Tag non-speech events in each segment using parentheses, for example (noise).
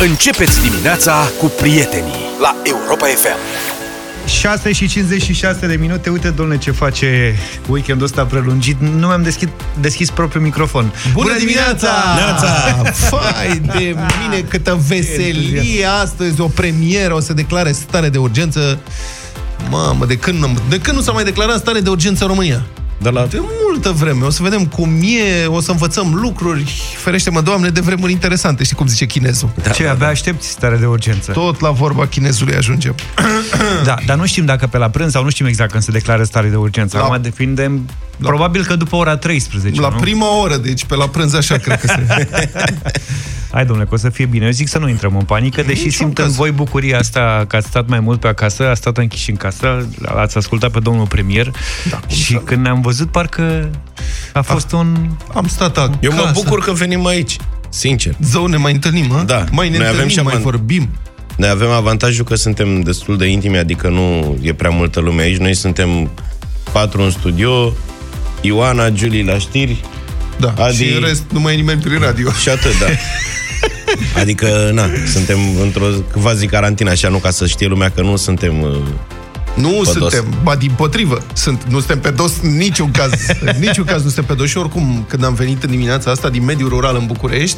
Începeți dimineața cu prietenii la Europa FM. 6 și 56 de minute. Uite, domnule, ce face weekendul ăsta prelungit. Nu mi-am deschis, deschis propriul microfon. Bună dimineața! Neața! Fai de (laughs) mine, câtă veselie astăzi, o premieră, o să declare stare de urgență. Mamă, de când, de când nu s-a mai declarat stare de urgență în România? De la... De multă vreme. O să vedem cum e, o să învățăm lucruri. Ferește-mă, Doamne, de vremuri interesante. Știi cum zice chinezul? Da, ce, abia aștepți stare de urgență. Tot la vorba chinezului ajungem. Da, dar nu știm dacă pe la prânz sau nu știm exact când se declară stare de urgență. La- Acum depindem, La- probabil că după ora 13, La nu? prima oră, deci pe la prânz așa cred că se... (laughs) Hai, domnule, că o să fie bine. Eu zic să nu intrăm în panică, deși Niciun simt în caz. voi bucuria asta că ați stat mai mult pe acasă, ați stat închiși în casă, ați ascultat pe domnul premier Da, cum și să- când ne-am văzut, parcă a fost un... Am stat acasă. Eu mă bucur că venim aici, sincer. Zău, ne mai întâlnim, mă? Da. Mai ne Noi avem întâlnim, și mai avan- vorbim. Noi avem avantajul că suntem destul de intimi, adică nu e prea multă lume aici. Noi suntem patru în studio, Ioana, Julie la știri Da, Adi- și în rest nu mai e nimeni prin radio. și atât, da. (laughs) Adică, na, suntem într-o quasi carantină, așa, nu ca să știe lumea că nu suntem... uh, Nu Pe suntem, ba din potrivă, sunt, nu suntem pe dos în niciun caz. (laughs) în niciun caz nu suntem pe dos și oricum, când am venit în dimineața asta din mediul rural în București,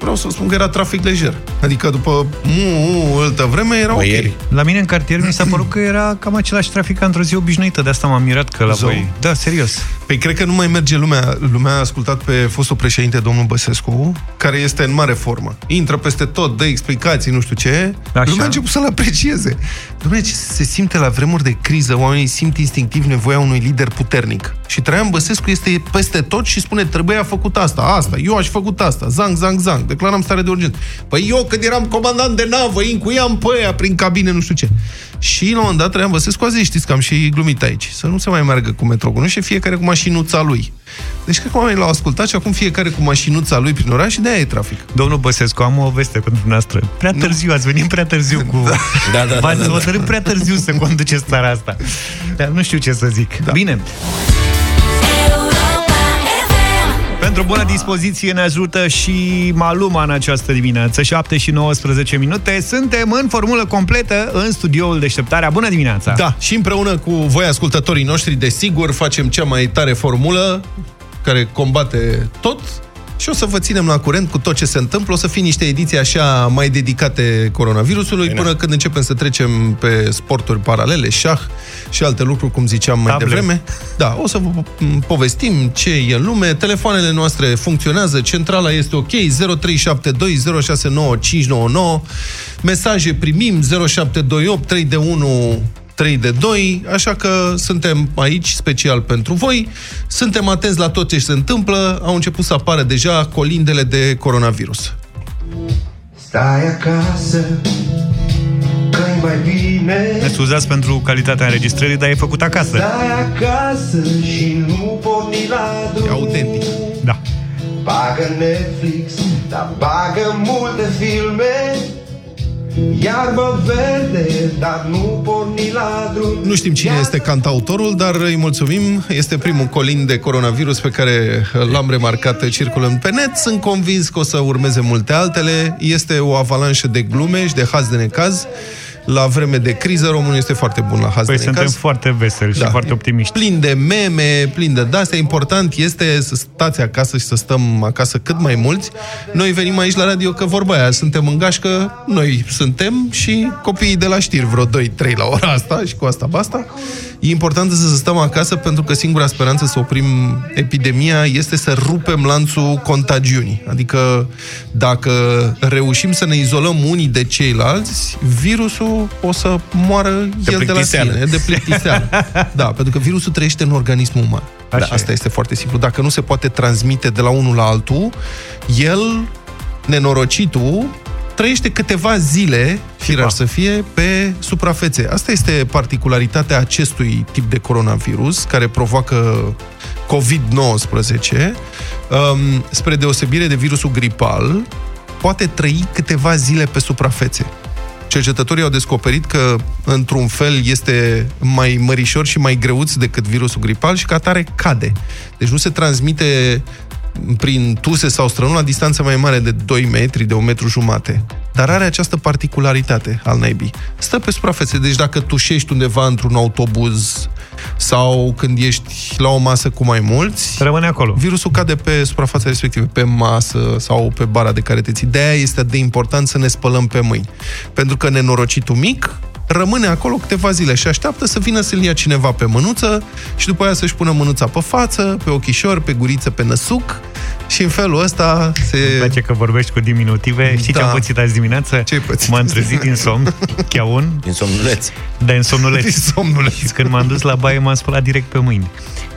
vreau să spun că era trafic lejer. Adică după multă vreme era ok. Ieri. La mine în cartier mi s-a părut că era cam același trafic ca într-o zi obișnuită, de asta m-am mirat că la Zău. voi... Da, serios. Păi cred că nu mai merge lumea. Lumea a ascultat pe fostul președinte, domnul Băsescu, care este în mare formă. Intră peste tot, dă explicații, nu știu ce. Așa. Lumea a început să-l aprecieze. Dom'le, ce se simte la vremuri de criză, oamenii simt instinctiv nevoia unui lider puternic. Și Traian Băsescu este peste tot și spune, trebuia făcut asta, asta, eu aș făcut asta, zang, zang, zang, declaram stare de urgență. Păi eu când eram comandant de navă, îi încuiam pe aia prin cabine, nu știu ce. Și la un moment dat Traian Băsescu a zis, știți că am și glumit aici, să nu se mai meargă cu metrou, nu și fiecare cu mașinuța lui. Deci cred că oamenii l-au ascultat și acum fiecare cu mașinuța lui prin oraș și de aia e trafic. Domnul Băsescu, am o veste pentru noastră. Prea târziu, ați venit prea târziu cu... Da, da, da, V-ați da, da. hotărât prea târziu să conduceți țara asta. Dar nu știu ce să zic. Da. Bine, Pentru bună dispoziție ne ajută și Maluma în această dimineață, 7 și 19 minute. Suntem în formulă completă în studioul Deșteptarea. Bună dimineața! Da, și împreună cu voi, ascultătorii noștri, desigur, facem cea mai tare formulă care combate tot și o să vă ținem la curent cu tot ce se întâmplă. O să fie niște ediții așa mai dedicate coronavirusului, Bine. până când începem să trecem pe sporturi paralele, șah și alte lucruri, cum ziceam mai Table. devreme. Da, o să vă m, povestim ce e în lume. Telefoanele noastre funcționează, centrala este ok, 0372 069599. Mesaje primim 0728 3 de 1 3 de 2, așa că suntem aici special pentru voi. Suntem atenți la tot ce se întâmplă. Au început să apară deja colindele de coronavirus. Stai acasă, că mai bine Ne scuzați pentru calitatea înregistrării, dar e făcut acasă. Stai acasă și nu porni la drum E autentic. Da. Bagă Netflix, dar bagă multe filme Iarbă verde, dar nu porni la drum Nu știm cine este cantautorul, dar îi mulțumim. Este primul colind de coronavirus pe care l-am remarcat circulând pe net. Sunt convins că o să urmeze multe altele. Este o avalanșă de glume și de haz de necaz. La vreme de criză, românul este foarte bun la haz Păi de suntem necaz. foarte veseli Da. și foarte optimiști. Plin de meme, plin de de-astea. Important este să stați acasă și să stăm acasă cât mai mulți. Noi venim aici la radio că vorba aia, suntem în gașcă, noi suntem și copiii de la știri, vreo 2-3 la ora asta și cu asta basta. E important să stăm acasă pentru că singura speranță să oprim epidemia este să rupem lanțul contagiunii. Adică dacă reușim să ne izolăm unii de ceilalți, virusul o să moară el de la plictiseală. sine, de plictiseală. (laughs) Da, pentru că virusul trăiește în organismul uman. Așa da, asta e. este foarte simplu. Dacă nu se poate transmite de la unul la altul, el, nenorocitul, trăiește câteva zile, firar să fie, pe suprafețe. Asta este particularitatea acestui tip de coronavirus, care provoacă COVID-19, um, spre deosebire de virusul gripal, poate trăi câteva zile pe suprafețe. Cercetătorii au descoperit că, într-un fel, este mai mărișor și mai greuț decât virusul gripal și ca atare cade. Deci nu se transmite prin tuse sau strănul la distanță mai mare de 2 metri, de 1 metru jumate. Dar are această particularitate al naibii. Stă pe suprafețe, deci dacă tușești undeva într-un autobuz sau când ești la o masă cu mai mulți, Rămâne acolo. virusul cade pe suprafața respectivă, pe masă sau pe bara de care te ții. De-aia este de important să ne spălăm pe mâini. Pentru că nenorocitul mic rămâne acolo câteva zile și așteaptă să vină să-l ia cineva pe mânuță și după aia să-și pună mânuța pe față, pe ochișor, pe guriță, pe năsuc și în felul ăsta se... Îmi place că vorbești cu diminutive. Știi Da. ce am pățit azi dimineață? Ce ai pățit? M-am trezit din somn, chiaun, Din somnuleț. dar în somnuleț. Somnuleț. Și când m-am dus la baie, m-am spălat direct pe mâini.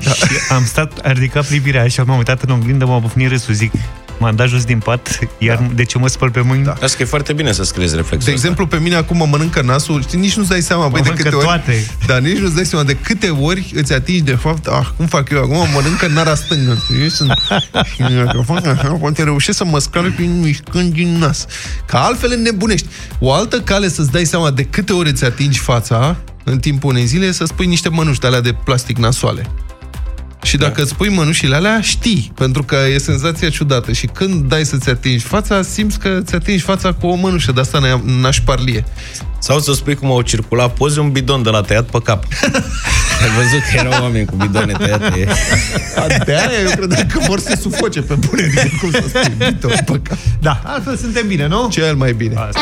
Da. Și am stat, am ridicat privirea și m-am uitat în oglindă, m-am bufnit râsul, zic, m-am dat jos din pat, iar da. de ce mă spăl pe mâini? Da. Asta că e foarte bine să scriezi reflexul De exemplu, pe mine acum mă mănâncă nasul, știi, nici nu-ți dai seama, băi, de Mănâncă câte ori... toate. Da, nici nu-ți dai seama de câte ori îți atingi de fapt, ah, cum fac eu acum, mănâncă nara stângă. Eu sunt... Și dacă fac așa, poate reușesc să mă scală prin mișcând din nas. Ca altfel înnebunești. O altă cale să-ți dai seama de câte ori îți atingi fața în timpul unei zile e să spui niște mănuși de alea de plastic nasoale. Și dacă îți pui mănușile alea, știi, pentru că e senzația ciudată. Și când dai să-ți atingi fața, simți că ți atingi fața cu o mănușă de asta na- nașparlie. Sau să spui cum au circulat poze un bidon de la tăiat pe cap. (laughs) Ai văzut că erau oameni cu bidoane tăiate. (laughs) De aia eu credeam că vor să se sufoce pe bune, adică cum să spui, Vitor, păcat. da, altfel suntem bine, nu? Cel mai bine. Asta.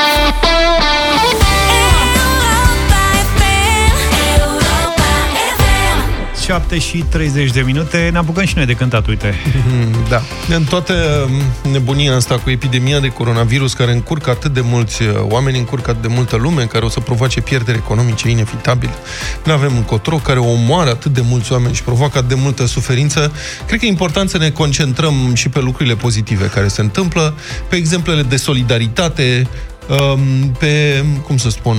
7 și 30 de minute, ne apucăm și noi de cântat, uite. (laughs) Da. În toată mm, nebunia asta cu epidemia de coronavirus care încurcă atât de mulți uh, oameni, încurcă atât de multă lume, care o să provoace pierderi economice inevitabil, nu avem încotro, care omoară atât de mulți oameni și provoacă atât de multă suferință, cred că e important să ne concentrăm și pe lucrurile pozitive care se întâmplă, pe exemplele de solidaritate, um, pe, cum să spun,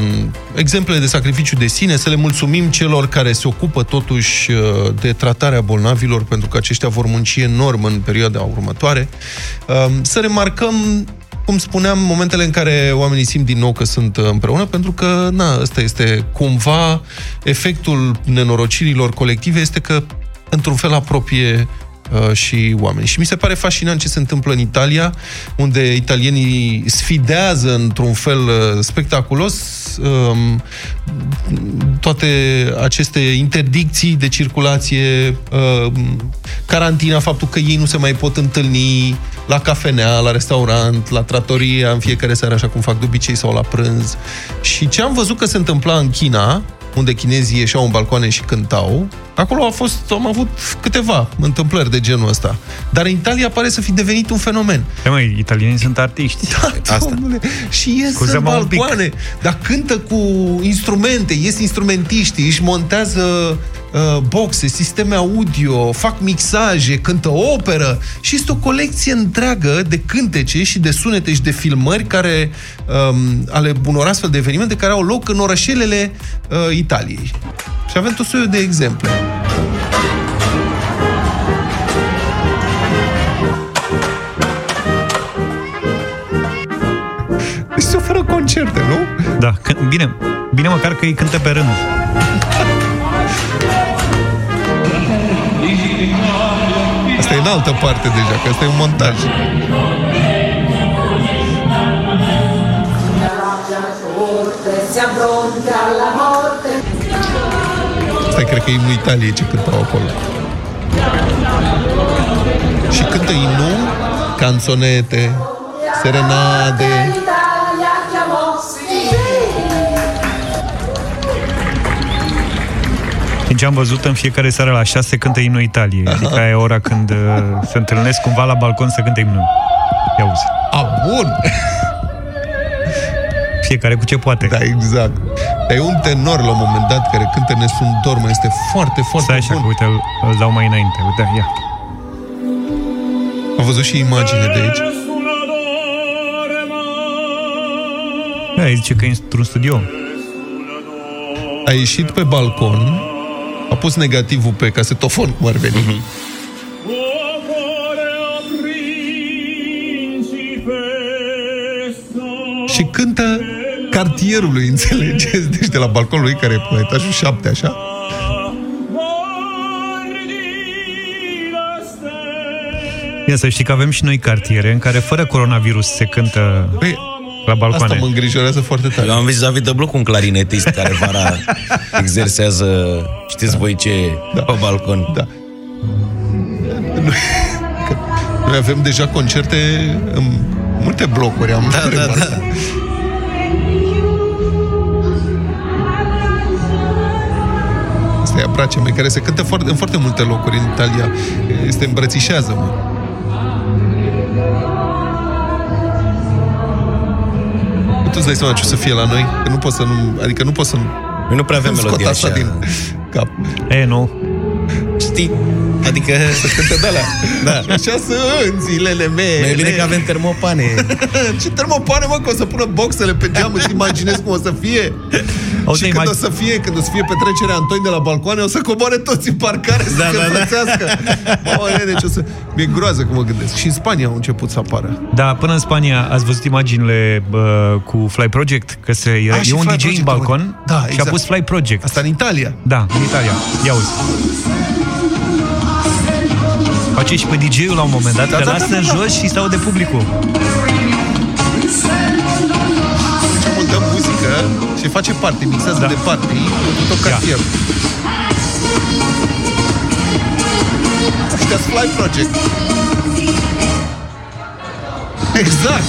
exemplele de sacrificiu de sine, să le mulțumim celor care se ocupă totuși uh, de tratarea bolnavilor, pentru că aceștia vor munci enorm în perioada următoare, Um, să remarcăm cum spuneam, momentele în care oamenii simt din nou că sunt uh, împreună, pentru că, na, ăsta este cumva efectul nenorocirilor colective, este că, într-un fel, apropie uh, și oameni. Și mi se pare fascinant ce se întâmplă în Italia, unde italienii sfidează într-un fel uh, spectaculos um, toate aceste interdicții de circulație, um, carantina, faptul că ei nu se mai pot întâlni la cafenea, la restaurant, la tratoria în fiecare seară, așa cum fac de obicei, sau la prânz. Și ce am văzut că se întâmpla în China, unde chinezii ieșeau în balcoane și cântau, acolo a fost, am avut câteva întâmplări de genul ăsta. Dar în Italia pare să fi devenit un fenomen. E, măi, italienii sunt artiști. Da, Asta. domnule. Și ies în Scuze-mă un pic. balcoane, dar cântă cu instrumente, ies instrumentiștii, își montează uh, boxe, sisteme audio, fac mixaje, cântă operă și este o colecție întreagă de cântece și de sunete și de filmări care, um, ale unor astfel de evenimente care au loc în orășelele uh, Italiei. Și avem tot soiul de exemple. Deci se oferă concerte, nu? Da, că- bine, bine măcar că ei cântă pe rând. (laughs) Asta e în altă parte deja, că asta e un montaj. Siamo pronti alla morte. Asta cred că e în Italie ce cântau acolo. Și cântă inu, canzonete, serenade. Deci am văzut în fiecare seară la 6 cântă imnul Italiei. Adică aia e ora când uh, se întâlnesc cumva la balcon să cânte imnul. Ia uzi. A, bun! Fiecare cu ce poate. Da, exact. Dar e un tenor la un moment dat care cântă Nessun Dormă. Este foarte, foarte Stai așa, bun. că uite, îl, îl dau mai înainte. Uite, ia. Am văzut și imagine de aici. Ia, zice că e într-un studio. A ieșit pe balcon, a pus negativul pe casetofon, cum ar veni. Și cântă cartierului, înțelegeți? Deci de la balconul lui, care e pe la etajul 7, așa. Ia să știi că avem și noi cartiere în care fără coronavirus se cântă Păi, la balcoane. asta mă îngrijorează foarte tare. Eu am văzut vis de bloc un clarinetist care vara (laughs) exersează, știți voi ce, da. pe balcon. Da. Că Noi avem deja concerte în multe blocuri, am Da, da, remarcat. da. Asta e Abrace mea, care se cântă foarte, în foarte multe locuri în Italia. Este îmbrățișează-mă. Tu îți dai seama ce o să fie la noi? Că nu pot să nu... Adică nu pot să nu... Noi nu prea avem scot melodia asta așa. din cap. E, nu. Știi? Adică... Să cânte de alea. Da. Așa sunt zilele mele. Mai e bine că avem termopane. (laughs) Ce termopane, mă, că o să pună boxele pe geam, îți imaginezi cum o să fie? Auzi, și când imag- o să fie, când o să fie petrecerea Antoni de la balcoane, o să coboare toți în parcare să Da, se da, da. înfrățească. Mamă, deci o să... Mi-e groază cum mă gândesc. Și în Spania au început să apară. Da, până în Spania ați văzut imaginile bă, cu Fly Project? Că se, e, Ah, și e un Fly DJ Project, în balcon am- Da, și a exact. pus Fly Project. Asta în Italia. Da, în Italia. Ia uzi. Face și pe DJ-ul la un moment dat, Da, te da, lasă da, în da, da. jos și stau de publicul. Deci mult dă muzică și face party, mixează Da. de party cu tot cartier. Ăștia Fly Project. Exact.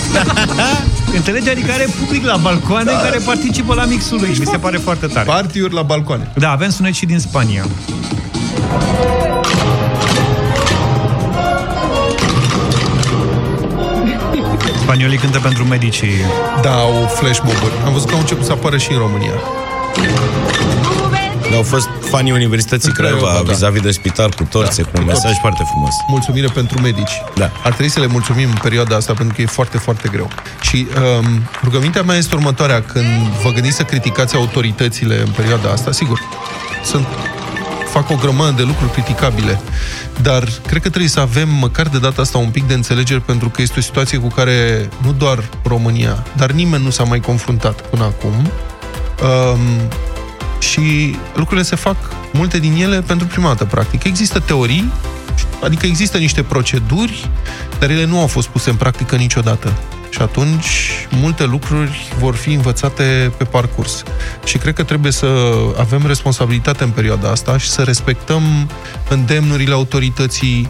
(laughs) Înțelegi? Adică are public la balcoane Da. care participă la mixul lui. Mi se pare foarte tare. Partiuri la balcoane. Da, avem sunet și din Spania. Spaniolii cântă pentru medicii. Da, au flash mob-uri. Am văzut că au început să apară și în România. Au fost fanii Universității În Craiova, Craiova da. vis-a-vis de spital cu torțe, Da, cu un cu mesaj torțe. foarte frumos. Mulțumire pentru medici. Da. Ar trebui să le mulțumim în perioada asta pentru că e foarte, foarte greu. Și um, rugămintea mea este următoarea. Când vă gândiți să criticați autoritățile în perioada asta, sigur, sunt fac o grămadă de lucruri criticabile, dar cred că trebuie să avem măcar de data asta un pic de înțelegere pentru că este o situație cu care nu doar România, dar nimeni nu s-a mai confruntat până acum. Um, și lucrurile se fac, multe din ele, pentru prima dată, practic. Există teorii, adică există niște proceduri, dar ele nu au fost puse în practică niciodată. Și atunci, multe lucruri vor fi învățate pe parcurs. Și cred că trebuie să avem responsabilitate în perioada asta și să respectăm îndemnurile autorității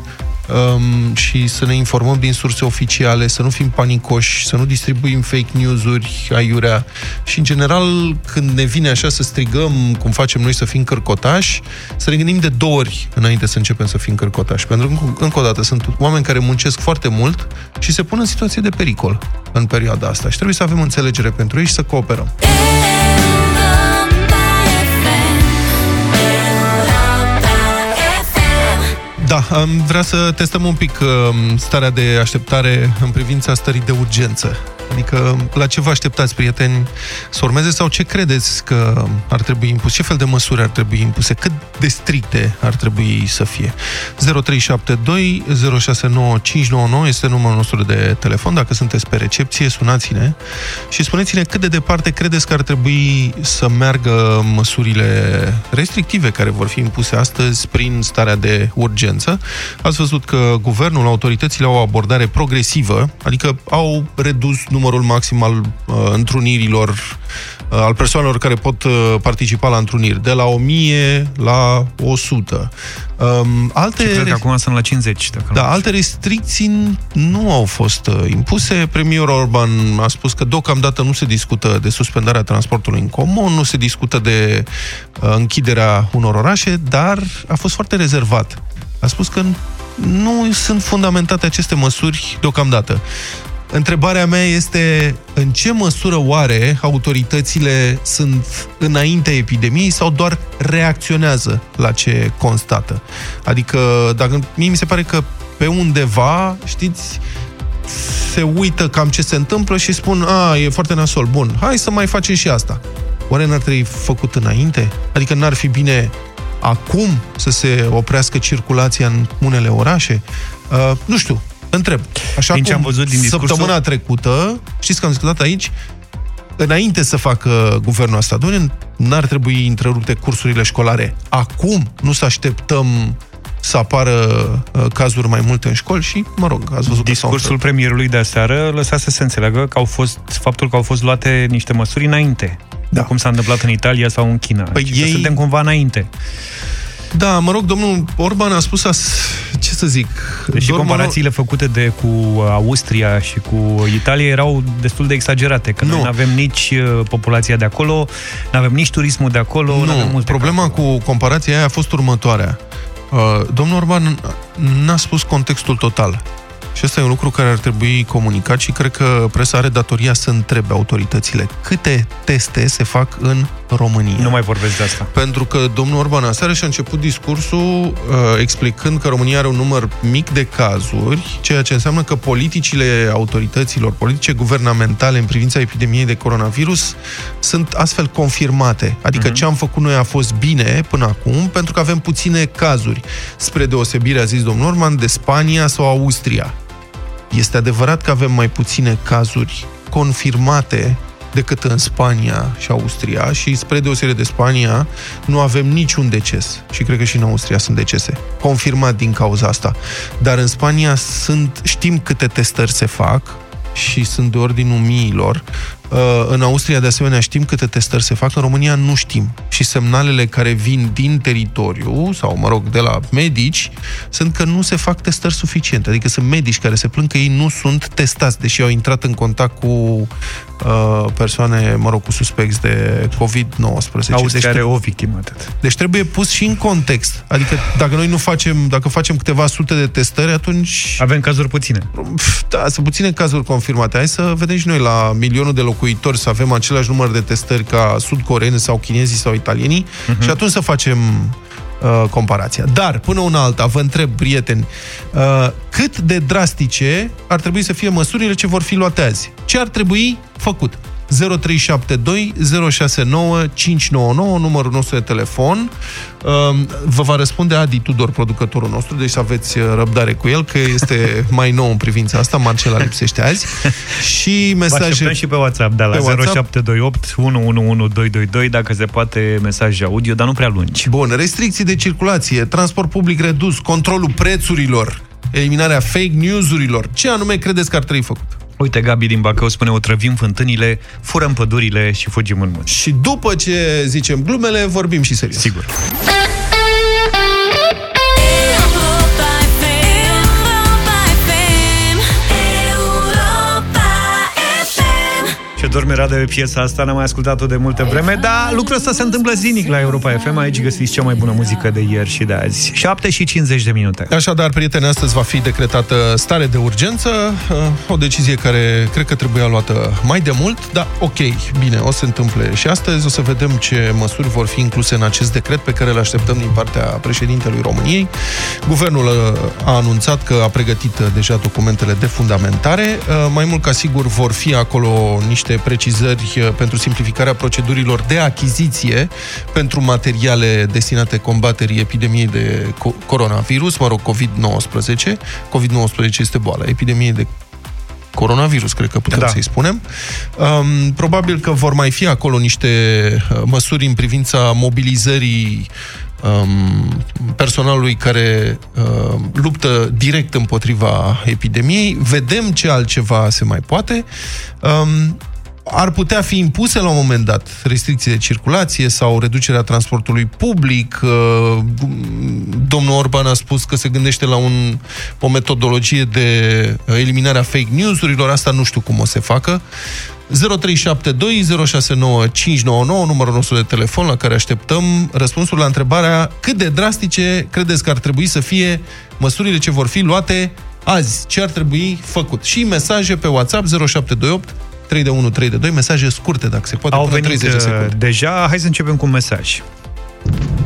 um, și să ne informăm din surse oficiale, să nu fim panicoși, să nu distribuim fake news-uri aiurea și, în general, când ne vine așa să strigăm, cum facem noi, să fim cărcotași, să ne gândim de două ori înainte să începem să fim cărcotași. Pentru că, încă- încă o dată, sunt oameni care muncesc foarte mult și se pun în situație de pericol în perioada asta și trebuie să avem înțelegere pentru ei și să cooperăm. Da, am vrea să testăm un pic uh, starea de așteptare în privința stării de urgență. Adică, la ce vă așteptați, prieteni, să urmeze sau ce credeți că ar trebui impus? Ce fel de măsuri ar trebui impuse? Cât de stricte ar trebui să fie? 0372 069599 este numărul nostru de telefon. Dacă sunteți pe recepție, sunați-ne și spuneți-ne cât de departe credeți că ar trebui să meargă măsurile restrictive care vor fi impuse astăzi prin starea de urgență. Ați văzut că guvernul, autoritățile au o abordare progresivă, adică au redus numărul maxim al uh, întrunirilor, uh, al persoanelor care pot uh, participa la întruniri, de la 1000 la 100. Um, alte Și cred că acum sunt la 50. Dacă da, nu. alte restricții nu au fost uh, impuse. Premierul Orban a spus că deocamdată nu se discută de suspendarea transportului în comun, nu se discută de uh, închiderea unor orașe, dar a fost foarte rezervat. A spus că nu sunt fundamentate aceste măsuri deocamdată. Întrebarea mea este în ce măsură oare autoritățile sunt înaintea epidemiei sau doar reacționează la ce constată? Adică, dacă mie mi se pare că pe undeva, știți, se uită cam ce se întâmplă și spun, a, e foarte nasol, bun, hai să mai facem și asta. Oare n-ar trebui făcut înainte? Adică n-ar fi bine acum să se oprească circulația în unele orașe? Uh, nu știu, întreb. Așa Din ce cum am văzut din discursul- săptămâna trecută, știți că am discutat aici, înainte să facă guvernul asta, doamne, n-ar trebui întrerupte cursurile școlare acum, nu să așteptăm să apară uh, cazuri mai multe în școli și, mă rog, ați văzut Discursul premierului de aseară lăsa să se înțeleagă că au fost, faptul că au fost luate niște măsuri înainte. Da. Cum s-a întâmplat în Italia sau în China. Păi ei... ei- suntem cumva înainte. Da, mă rog, domnul Orban a spus, as... ce să zic... Deși doar, mă rog, comparațiile făcute de cu Austria și cu Italia erau destul de exagerate, că noi Nu. nu avem nici uh, populația de acolo, nu avem nici turismul de acolo, nu avem Nu, multe problema cu comparația aia a fost următoarea. Uh, domnul Orban n-a spus contextul total. Și ăsta e un lucru care ar trebui comunicat și cred că presa are datoria să întrebe autoritățile câte teste se fac în România. Nu mai vorbesc de asta. Pentru că domnul Orban aseară și-a început discursul uh, explicând că România are un număr mic de cazuri, ceea ce înseamnă că politicile autorităților, politice guvernamentale în privința epidemiei de coronavirus sunt astfel confirmate. Adică uh-huh. ce am făcut noi a fost bine până acum, pentru că avem puține cazuri, spre deosebire, a zis domnul Orban, de Spania sau Austria. Este adevărat că avem mai puține cazuri confirmate decât în Spania și Austria și spre deosebire de Spania nu avem niciun deces și cred că și în Austria sunt decese confirmat din cauza asta dar în Spania sunt, știm câte testări se fac și sunt de ordinul miilor. Uh, În Austria, de asemenea, știm câte testări se fac, în România nu știm. Și semnalele care vin din teritoriu, sau, mă rog, de la medici, sunt că nu se fac testări suficiente. Adică sunt medici care se plâng că ei nu sunt testați, deși au intrat în contact cu uh, persoane, mă rog, cu suspecți de COVID-19. Austria Deci are o victimă atât. deci trebuie pus și în context. Adică dacă noi nu facem, dacă facem câteva sute de testări, atunci Avem cazuri puține. Pf, Da, sunt puține cazuri confirmate. Hai să vedem și noi la milionul de locuitori să avem același număr de testări ca sud-coreeni sau chinezii sau italienii uh-huh. și atunci să facem uh, comparația. Dar, până una alta, vă întreb, prieteni, uh, cât de drastice ar trebui să fie măsurile ce vor fi luate azi? Ce ar trebui făcut? 0372 069 599, numărul nostru de telefon. Um, Vă va răspunde Adi Tudor, producătorul nostru, deci să aveți uh, răbdare cu el, că este (laughs) mai nou în privința asta, Marcela lipsește azi. Și Vă mesaje... așteptăm și pe WhatsApp, de la Pe WhatsApp? 0728 111222, dacă se poate mesaje audio, dar nu prea lungi. Bun, restricții de circulație, transport public redus, controlul prețurilor, eliminarea fake news-urilor. Ce anume credeți că ar trebui făcut? Uite, Gabi din Bacău spune, otrăvim fântânile, furăm pădurile și fugim în munți. Și după ce zicem glumele, vorbim și serios. Sigur. Ce dorme Rade pe piesa asta, n-am mai ascultat-o de multă vreme, dar lucrul ăsta se întâmplă zilnic la Europa FM, aici găsiți cea mai bună muzică de ieri și de azi. 7 și 50 de minute. Așadar, prieteni, astăzi va fi decretată stare de urgență, uh, o decizie care cred că trebuia luată mai de mult, dar ok, bine, o să se întâmple și astăzi, o să vedem ce măsuri vor fi incluse în acest decret pe care îl așteptăm din partea președintelui României. Guvernul uh, a anunțat că a pregătit uh, deja documentele de fundamentare, Uh, mai mult ca sigur vor fi acolo niște precizări uh, pentru simplificarea procedurilor de achiziție pentru materiale destinate combaterii epidemiei de co- coronavirus, mă rog, COVID-19. COVID-19 este boala, epidemie de coronavirus, cred că putem Da. da. să-i spunem. Um, probabil că vor mai fi acolo niște uh, măsuri în privința mobilizării um, personalului care uh, luptă direct împotriva epidemiei. Vedem ce altceva se mai poate. Um, ar putea fi impuse la un moment dat restricții de circulație sau reducerea transportului public. Uh, Domnul Orban a spus că se gândește la un, o metodologie de eliminare a fake news-urilor. Asta nu știu cum o să se facă. 0372 069 599, numărul nostru de telefon la care așteptăm răspunsul la întrebarea cât de drastice credeți că ar trebui să fie măsurile ce vor fi luate azi. Ce ar trebui făcut? Și mesaje pe WhatsApp 0728 3 de 1, 3 de 2, mesaje scurte, dacă se poate, Au până venit 30 de uh, secunde. deja, hai să începem cu un mesaj.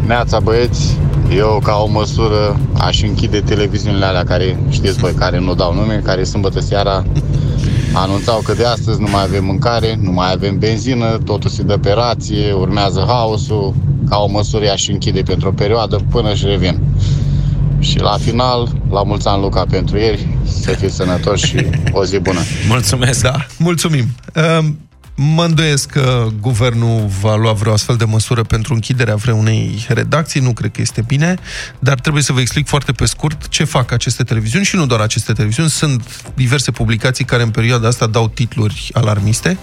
Neața băieți, eu ca o măsură aș închide televiziunile alea care, știți voi, care nu dau nume, care sâmbătă seara anunțau că de astăzi nu mai avem mâncare, nu mai avem benzină, totul se dă pe rație, urmează haosul, ca o măsură aș închide pentru o perioadă până și revin. Și la final, la mulți ani Luca pentru ieri, să fiți sănătoși și o zi bună. Mulțumesc! Da, mulțumim. Um, Mă îndoiesc că guvernul va lua vreo astfel de măsură pentru închiderea vreunei redacții, nu cred că este bine, dar trebuie să vă explic foarte pe scurt ce fac aceste televiziuni și nu doar aceste televiziuni, sunt diverse publicații care în perioada asta dau titluri alarmiste.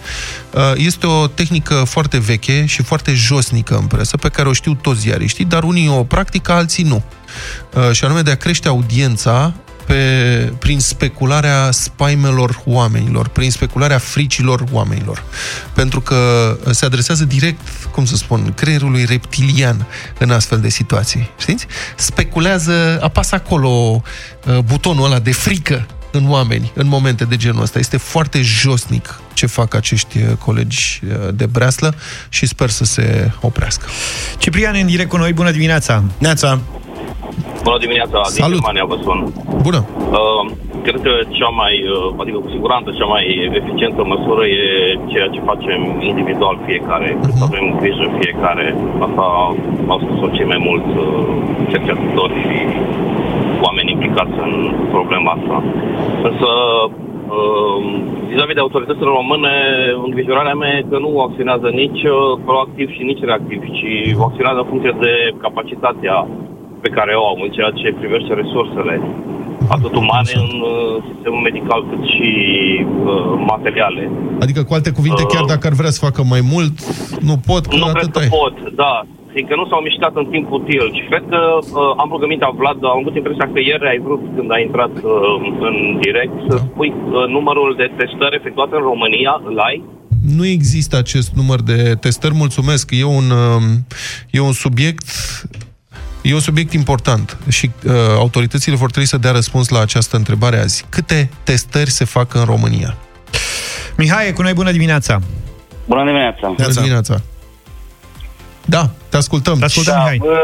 Uh, Este o tehnică foarte veche și foarte josnică în presă, pe care o știu toți ziariștii, dar unii o practică, alții nu. Uh, Și anume de a crește audiența pe, prin specularea spaimelor oamenilor, prin specularea fricilor oamenilor. Pentru că se adresează direct, cum să spun, creierului reptilian în astfel de situații. Știți? Speculează, apasă acolo uh, butonul ăla de frică în oameni, în momente de genul ăsta. Este foarte josnic ce fac acești uh, colegi uh, de breaslă și sper să se oprească. Ciprian în direct cu noi, bună dimineața! Neața! Bună dimineața, din Salut. Germania vă sun. Bună! Uh, cred că cea mai, uh, adică cu siguranță cea mai eficientă măsură e ceea ce facem individual fiecare. Uh-huh. Să avem grijă fiecare. Asta au spus cei mai mulți uh, cercetători și oameni implicați în problema asta. Însă, uh, vis-a-vis de autoritățile române, îngrijorarea mea e că nu acționează nici uh, proactiv și nici reactiv, ci acționează în funcție de capacitatea pe care o au în ceea ce privește resursele, atât umane în uh, sistemul medical, cât și uh, materiale. Adică, cu alte cuvinte, chiar dacă ar vrea să facă mai mult, nu pot, că Nu cred atât că ai. pot, da. Fiindcă nu s-au mișcat în timp util. Și cred că uh, am rugămintea Vlad, am avut impresia că ieri ai vrut, când ai intrat uh, în direct, să Da. spui uh, numărul de testări efectuate în România, îl ai? Nu există acest număr de testări, mulțumesc. E un, um, e un subiect E un subiect important și uh, autoritățile vor trebui să dea răspuns la această întrebare azi. Câte testări se fac în România? Mihai e cu noi, bună dimineața! Bună dimineața! Bună dimineața! Da, te ascultăm. Te ascultăm, Da, Mihai. bă,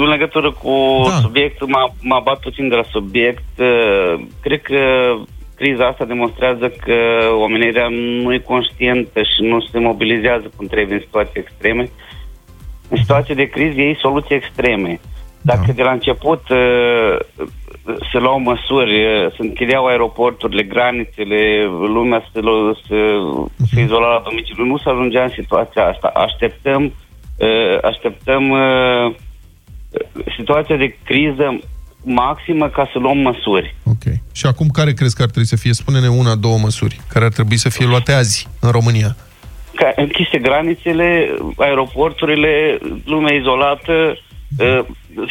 în legătură cu Da. da. subiectul, m-a, m-a bat puțin de la subiect. Uh, Cred că criza asta demonstrează că omenirea nu e conștientă și nu se mobilizează când trebuie în situații extreme. În situații de criză ei soluții extreme. Dacă Da. de la început uh, se luau măsuri, uh, se închideau aeroporturile, granițele, lumea se, lo- se, se izola la domiciliu, nu se ajungea în situația asta. Așteptăm, uh, așteptăm uh, situația de criză maximă ca să luăm măsuri. Ok. Și acum care crezi că ar trebui să fie? Spune-ne una, două măsuri care ar trebui să fie luate azi în România. Ca închise granițele, aeroporturile, lumea izolată, uh,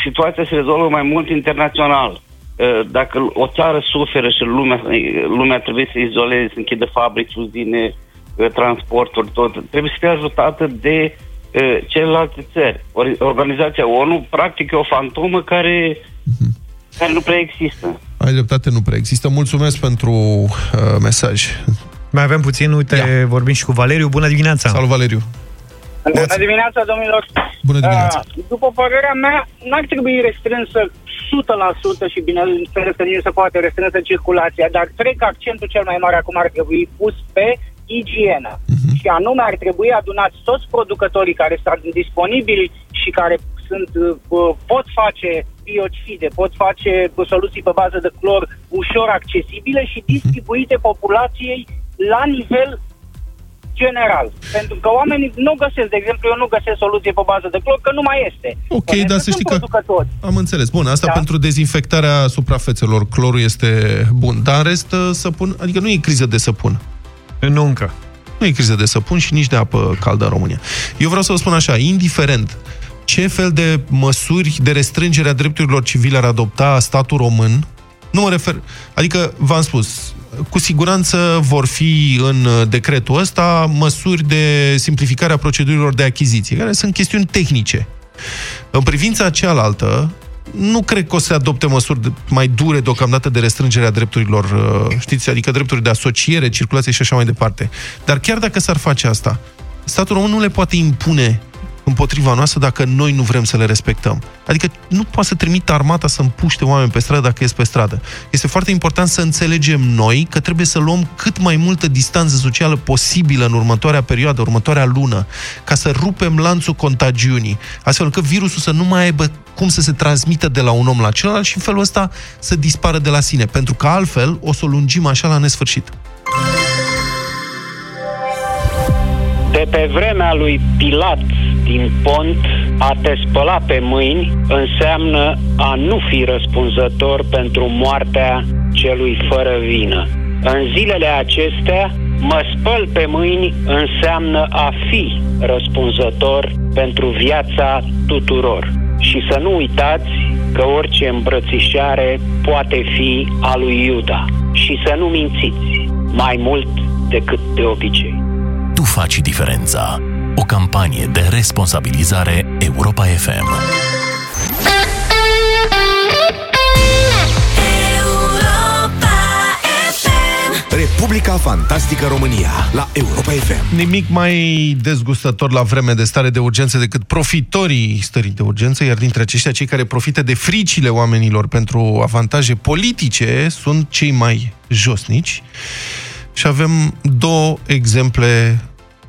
situația se rezolvă mai mult internațional. Uh, Dacă o țară suferă și lumea, lumea trebuie să izoleze, să închidă fabrici, uzine, uh, transporturi, tot, trebuie să fie ajutată de uh, celelalte țări. Ori- Organizația ONU, practic, e o fantomă care, care nu prea există. Ai dreptate, nu prea există. Mulțumesc pentru uh, mesaj. Mai avem puțin, uite, Ia. vorbim și cu Valeriu. Bună dimineața! Salut, Valeriu! Bună dimineața, domnilor! Bună dimineața! Uh, după părerea mea, n-ar trebui restrânsă 100% și bineînțeles că nici nu se poate restrânsă circulația, dar cred că accentul cel mai mare acum ar trebui pus pe igienă. Uh-huh. Și anume ar trebui adunați toți producătorii care sunt disponibili și care sunt, uh, pot face biocide, pot face soluții pe bază de clor ușor accesibile și distribuite populației la nivel general. Pentru că oamenii nu găsesc, de exemplu, eu nu găsesc soluție pe bază de clor, că nu mai este. Ok, Pentru dar că să sunt știi că- producători. Am înțeles. Bun, asta Da. pentru dezinfectarea suprafețelor. Clorul este bun. Dar în rest, uh, săpun... Adică nu e criză de săpun. Nu încă. Nu e criză de săpun și nici de apă caldă în România. Eu vreau să vă spun așa, indiferent ce fel de măsuri de restrângere a drepturilor civile ar adopta statul român, nu mă refer... Adică, v-am spus, cu siguranță vor fi în uh, decretul ăsta măsuri de simplificare a procedurilor de achiziție, care sunt chestiuni tehnice. În privința cealaltă, nu cred că o să se adopte măsuri de- mai dure deocamdată de restrângere a drepturilor, uh, știți, adică drepturi de asociere, circulație și așa mai departe. Dar chiar dacă s-ar face asta, statul român nu le poate impune împotriva noastră dacă noi nu vrem să le respectăm. Adică nu poate să trimită armata să împuște oameni pe stradă dacă ies pe stradă. Este foarte important să înțelegem noi că trebuie să luăm cât mai multă distanță socială posibilă în următoarea perioadă, următoarea lună, ca să rupem lanțul contagiunii, astfel încât virusul să nu mai aibă cum să se transmită de la un om la celălalt și în felul ăsta să dispară de la sine, pentru că altfel o să o lungim așa la nesfârșit. De pe vremea lui Pilat din Pont, a te spăla pe mâini înseamnă a nu fi răspunzător pentru moartea celui fără vină. În zilele acestea, mă spăl pe mâini înseamnă a fi răspunzător pentru viața tuturor. Și să nu uitați că orice îmbrățișare poate fi a lui Iuda. Și să nu mințiți mai mult decât de obicei. Tu faci diferența. O campanie de responsabilizare Europa FM. Republica Fantastică România la Europa FM. Nimic mai dezgustător la vreme de stare de urgență decât profitorii stării de urgență, iar dintre aceștia cei care profită de fricile oamenilor pentru avantaje politice sunt cei mai josnici. Și avem două exemple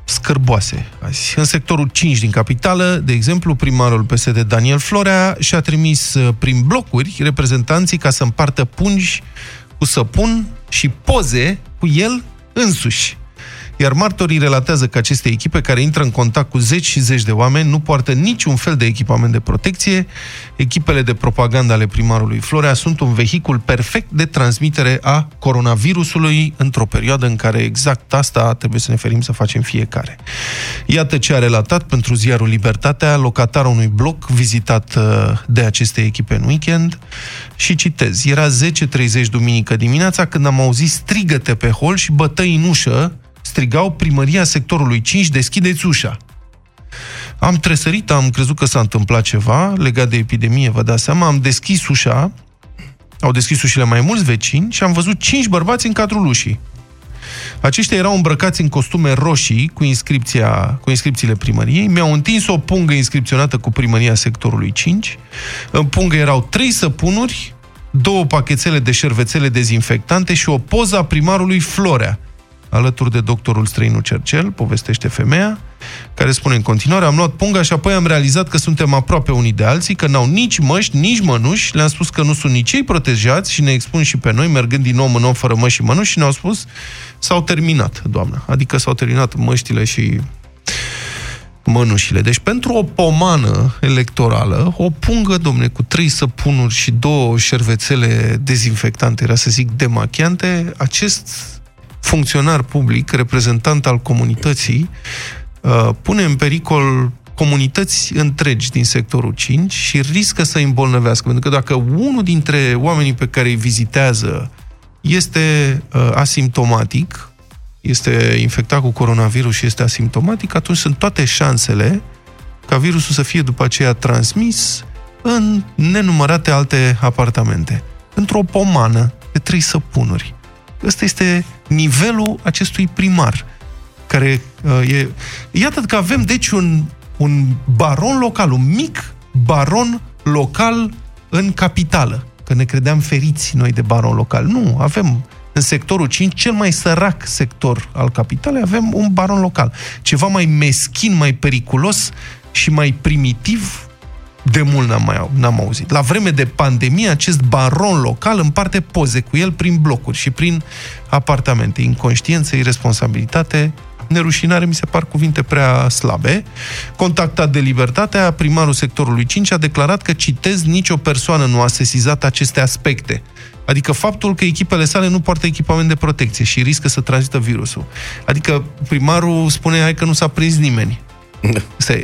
scârboase azi. În sectorul 5 din capitală, de exemplu, primarul PSD Daniel Florea și-a trimis uh, prin blocuri reprezentanții ca să împartă pungi cu săpun și poze cu el însuși. Iar martorii relatează că aceste echipe care intră în contact cu zeci și zeci de oameni nu poartă niciun fel de echipament de protecție. Echipele de propagandă ale primarului Florea sunt un vehicul perfect de transmitere a coronavirusului într-o perioadă în care exact asta trebuie să ne ferim să facem fiecare. Iată ce a relatat pentru ziarul Libertatea locatarul unui bloc vizitat uh, de aceste echipe în weekend și citez. Era 10.30 duminică dimineața când am auzit strigăte pe hol și bătăi în ușă strigau primăria sectorului 5, deschideți ușa. Am tresărit, am crezut că s-a întâmplat ceva legat de epidemie, vă dați seama, am deschis ușa, au deschis ușile mai mulți vecini și am văzut cinci bărbați în cadrul ușii. Aceștia erau îmbrăcați în costume roșii cu, inscripția, cu inscripțiile primăriei, mi-au întins o pungă inscripționată cu primăria sectorului 5, în pungă erau trei săpunuri, două pachetele de șervețele dezinfectante și o poză a primarului Florea, alături de doctorul străinu Cercel, povestește femeia, care spune în continuare, am luat punga și apoi am realizat că suntem aproape unii de alții, că n-au nici măști, nici mănuși, le-am spus că nu sunt nici ei protejați și ne expun și pe noi, mergând din om în om fără măști și mănuși și ne-au spus s-au terminat, doamnă. Adică s-au terminat măștile și mănușile. Deci pentru o pomană electorală, o pungă, domne, cu trei săpunuri și două șervețele dezinfectante, era să zic demachiante, acest funcționar public, reprezentant al comunității, uh, pune în pericol comunități întregi din sectorul 5 și riscă să îi îmbolnăvească. Pentru că dacă unul dintre oamenii pe care îi vizitează este uh, asimptomatic, este infectat cu coronavirus și este asimptomatic, atunci sunt toate șansele ca virusul să fie după aceea transmis în nenumărate alte apartamente. Într-o pomană de trei săpunuri. Ăsta este nivelul acestui primar, care uh, e... Iată că avem, deci, un, un baron local, un mic baron local în capitală. Că ne credeam feriți noi de baron local. Nu, avem în sectorul 5, cel mai sărac sector al capitalei, avem un baron local. Ceva mai meschin, mai periculos și mai primitiv de mult n-am, mai, n-am auzit. La vreme de pandemie, acest baron local împarte poze cu el prin blocuri și prin apartamente. Inconștiență, irresponsabilitate, nerușinare mi se par cuvinte prea slabe. Contactat de Libertatea, primarul sectorului 5 a declarat că, citez, nicio persoană nu a sesizat aceste aspecte. Adică faptul că echipele sale nu poartă echipament de protecție și riscă să tranzită virusul. Adică primarul spune, hai că nu s-a prins nimeni.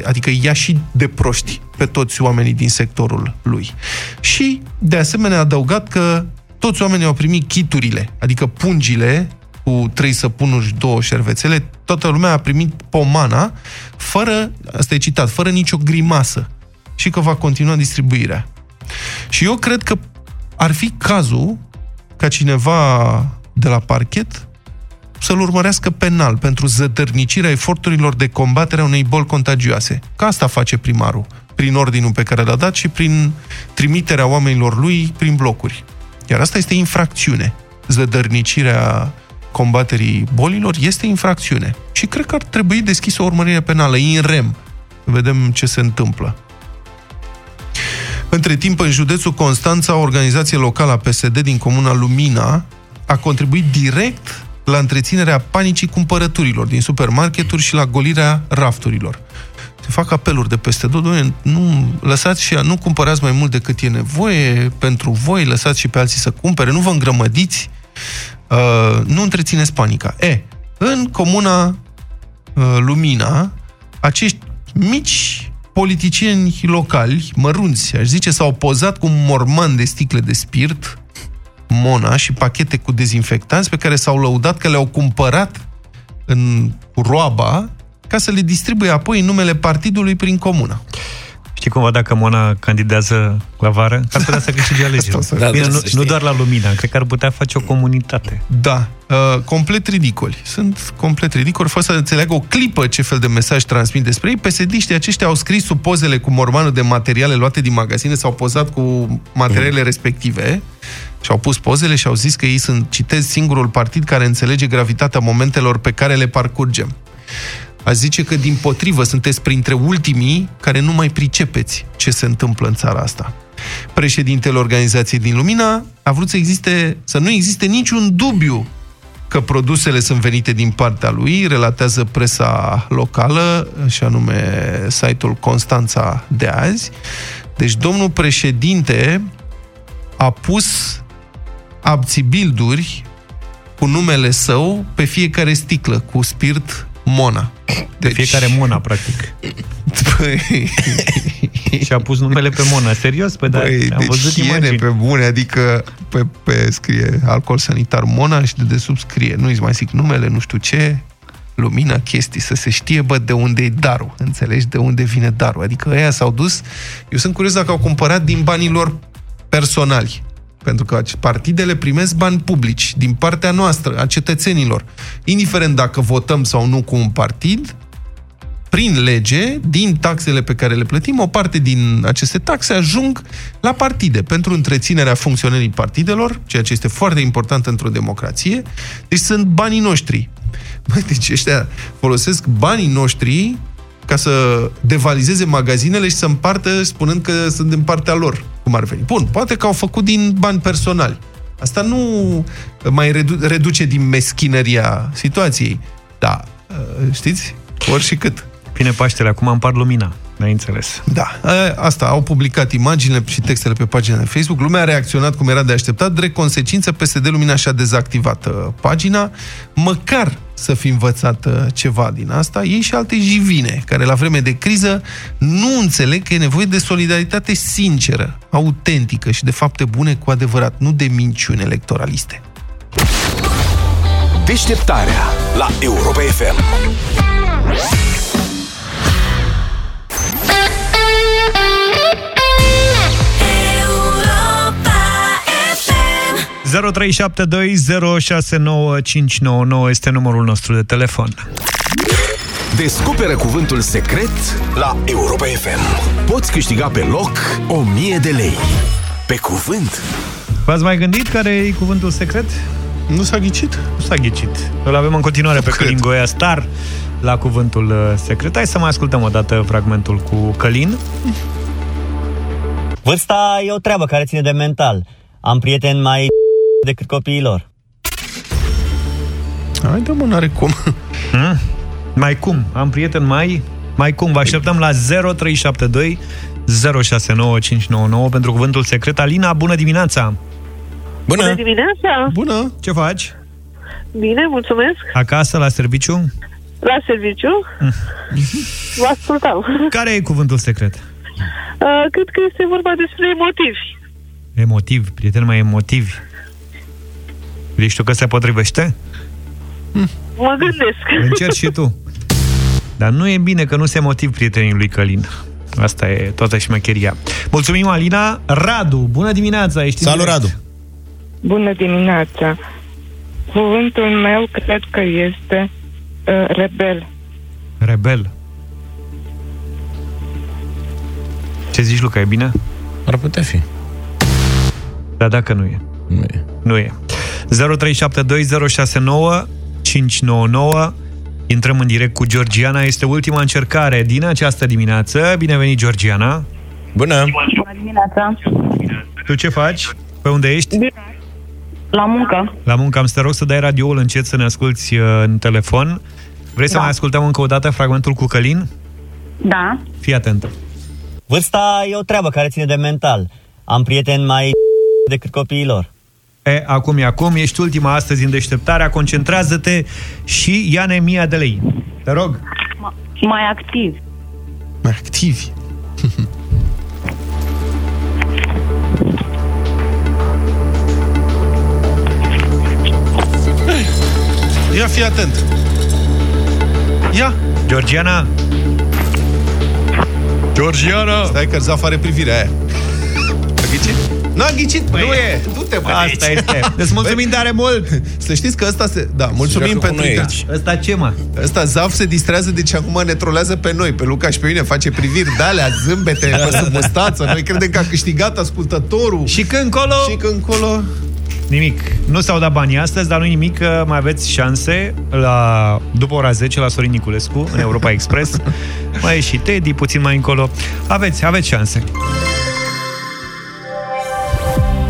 Adică ia și de proști pe toți oamenii din sectorul lui. Și, de asemenea, a adăugat că toți oamenii au primit chiturile, adică pungile cu trei săpunuri și două șervețele, toată lumea a primit pomana, fără, asta e citat, fără nicio grimasă și că va continua distribuirea. Și eu cred că ar fi cazul ca cineva de la parchet să-l urmărească penal pentru zădărnicirea eforturilor de combatere a unei boli contagioase. Ca asta face primarul, prin ordinul pe care l-a dat și prin trimiterea oamenilor lui prin blocuri. Iar asta este infracțiune. Zădărnicirea combaterii bolilor este infracțiune. Și cred că ar trebui deschisă o urmărire penală, în rem. Vedem ce se întâmplă. Între timp, în județul Constanța, o organizație locală a PSD din comuna Lumina a contribuit direct la întreținerea panicii cumpărăturilor din supermarketuri și la golirea rafturilor. Se fac apeluri de peste tot, "Doamne, nu lăsați și nu cumpărați mai mult decât e nevoie pentru voi, lăsați și pe alții să cumpere, nu vă îngrămădiți, uh, nu întrețineți panica. E, în comuna uh, Lumina, acești mici politicieni locali, mărunți, aș zice, s-au pozat cu un morman de sticle de spirit, Mona și pachete cu dezinfectanți pe care s-au lăudat că le-au cumpărat în roaba ca să le distribuie apoi în numele partidului prin comună. Știi cumva dacă Mona candidează la vară? Ar putea să câștige (laughs) alegerile. Asta o să- Da, Bine, da, nu, să știi. nu doar la Lumina, cred că ar putea face o comunitate. Da, uh, complet ridicoli. Sunt complet ridicoli, fără să înțeleagă o clipă ce fel de mesaj transmit despre ei. psd aceștia au scris sub pozele cu mormanul de materiale luate din magazine, s-au pozat cu materialele respective și au pus pozele și au zis că ei sunt, citez, singurul partid care înțelege gravitatea momentelor pe care le parcurgem. Aș zice că, din potrivă, sunteți printre ultimii care nu mai pricepeți ce se întâmplă în țara asta. Președintele organizației din Lumina a vrut să, existe, să nu existe niciun dubiu că produsele sunt venite din partea lui, relatează presa locală, și anume site-ul Constanța de azi. Deci domnul președinte a pus abțibilduri cu numele său pe fiecare sticlă cu spirit Mona. De fiecare Mona, practic. Păi... (laughs) și a pus numele pe Mona. Serios? Păi, da, Băi, am deci văzut hiene imagini. pe bune, adică pe, pe scrie alcool sanitar Mona și de desubt scrie, nu-i mai zic numele, nu știu ce, lumina, chestii, să se știe, bă, de unde e darul, înțelegi, de unde vine darul. Adică ăia s-au dus, eu sunt curios dacă au cumpărat din banii lor personali, pentru că partidele primesc bani publici din partea noastră, a cetățenilor. Indiferent dacă votăm sau nu cu un partid, prin lege, din taxele pe care le plătim, o parte din aceste taxe ajung la partide pentru întreținerea funcționării partidelor, ceea ce este foarte important într-o democrație. Deci sunt banii noștri. Băi, deci ăștia folosesc banii noștri ca să devalizeze magazinele și să împartă spunând că sunt din partea lor, cum ar veni. Bun, poate că au făcut din bani personali. Asta nu mai redu- reduce din meschinăria situației. Da, știți? Ori și cât. Vine Paștele, acum împar lumina. N-ai înțeles. Da, a, asta, au publicat imaginile și textele pe pagina de Facebook. Lumea a reacționat cum era de așteptat. Drept consecință, PSD Lumina și-a dezactivat uh, pagina. Măcar să fi învățat uh, ceva din asta, ei și alte jivine, care la vreme de criză nu înțeleg că e nevoie de solidaritate sinceră, autentică și de fapte bune cu adevărat, nu de minciuni electoraliste. Deșteptarea la Europa FM. 0372069599 este numărul nostru de telefon. Descoperă cuvântul secret la Europa FM. Poți câștiga pe loc 1000 de lei. Pe cuvânt. V-ați mai gândit care e cuvântul secret? Nu s-a ghicit? Nu s-a ghicit. Îl avem în continuare pe Călin Goia Star la cuvântul uh, secret. Hai să mai ascultăm o dată fragmentul cu Călin. Vârsta e o treabă care ține de mental. Am prieteni mai decât copiilor. Hai de mă, n-are cum. Hmm? Mai cum? Am prieten mai... Mai cum? Vă așteptăm la 0372 069599 pentru cuvântul secret. Alina, bună dimineața! Bună, Bună dimineața! Bună! Ce faci? Bine, mulțumesc! Acasă, la serviciu? La serviciu? Vă ascultau. Care e cuvântul secret? Uh, cred că este vorba despre motivi. Emotiv, prieten mai emotivi. Ești tu că se potrivește? Mă gândesc. Încerci și tu. Dar nu e bine că nu se motiv prietenii lui Călin. Asta e toată șmecheria. Mulțumim, Alina. Radu, bună dimineața! Ești Salut, Radu! Bună dimineața! Cuvântul meu cred că este uh, rebel. Rebel. Ce zici, Luca, e bine? Ar putea fi. Dar dacă nu e. Nu e. Nu e. 0372069599 Intrăm în direct cu Georgiana. Este ultima încercare din această dimineață. Bine venit, Georgiana! Bună! Bună dimineața! Tu ce faci? Pe unde ești? Bine. La muncă. La muncă am să te rog să dai radioul încet să ne asculti uh, în telefon. Vrei să Da. mai ascultăm încă o dată fragmentul cu Călin? Da. Fii atent. Vârsta e o treabă care ține de mental. Am prieteni mai (laughs) decât copiilor. E, acum e acum, ești ultima astăzi în deșteptarea, concentrează-te și ia-ne mia de lei. Te rog. Mai activ. Mai activi. (laughs) Ia fi atent. Ia. Georgiana. Georgiana. Stai că Zaf are privirea aia. A ghicit? N-a ghicit, Păi, nu e. Du-te, bă, asta aici. este. Îți mulțumim tare mult. Să știți că ăsta se... Da, mulțumim joacă cu pentru... noi inter- aici. Ăsta ce, mă? Ăsta Zaf se distrează, deci acum ne trolează pe noi, pe Luca și pe mine, face priviri de alea, zâmbete, (laughs) pe sub mustață. Noi credem că a câștigat ascultătorul. Și când colo... Și când colo... Nimic. Nu s-au dat banii astăzi, dar nu nimic, că mai aveți șanse la, după ora 10 la Sorin Niculescu, în Europa Express. (laughs) mai e și Teddy, puțin mai încolo. Aveți, aveți șanse.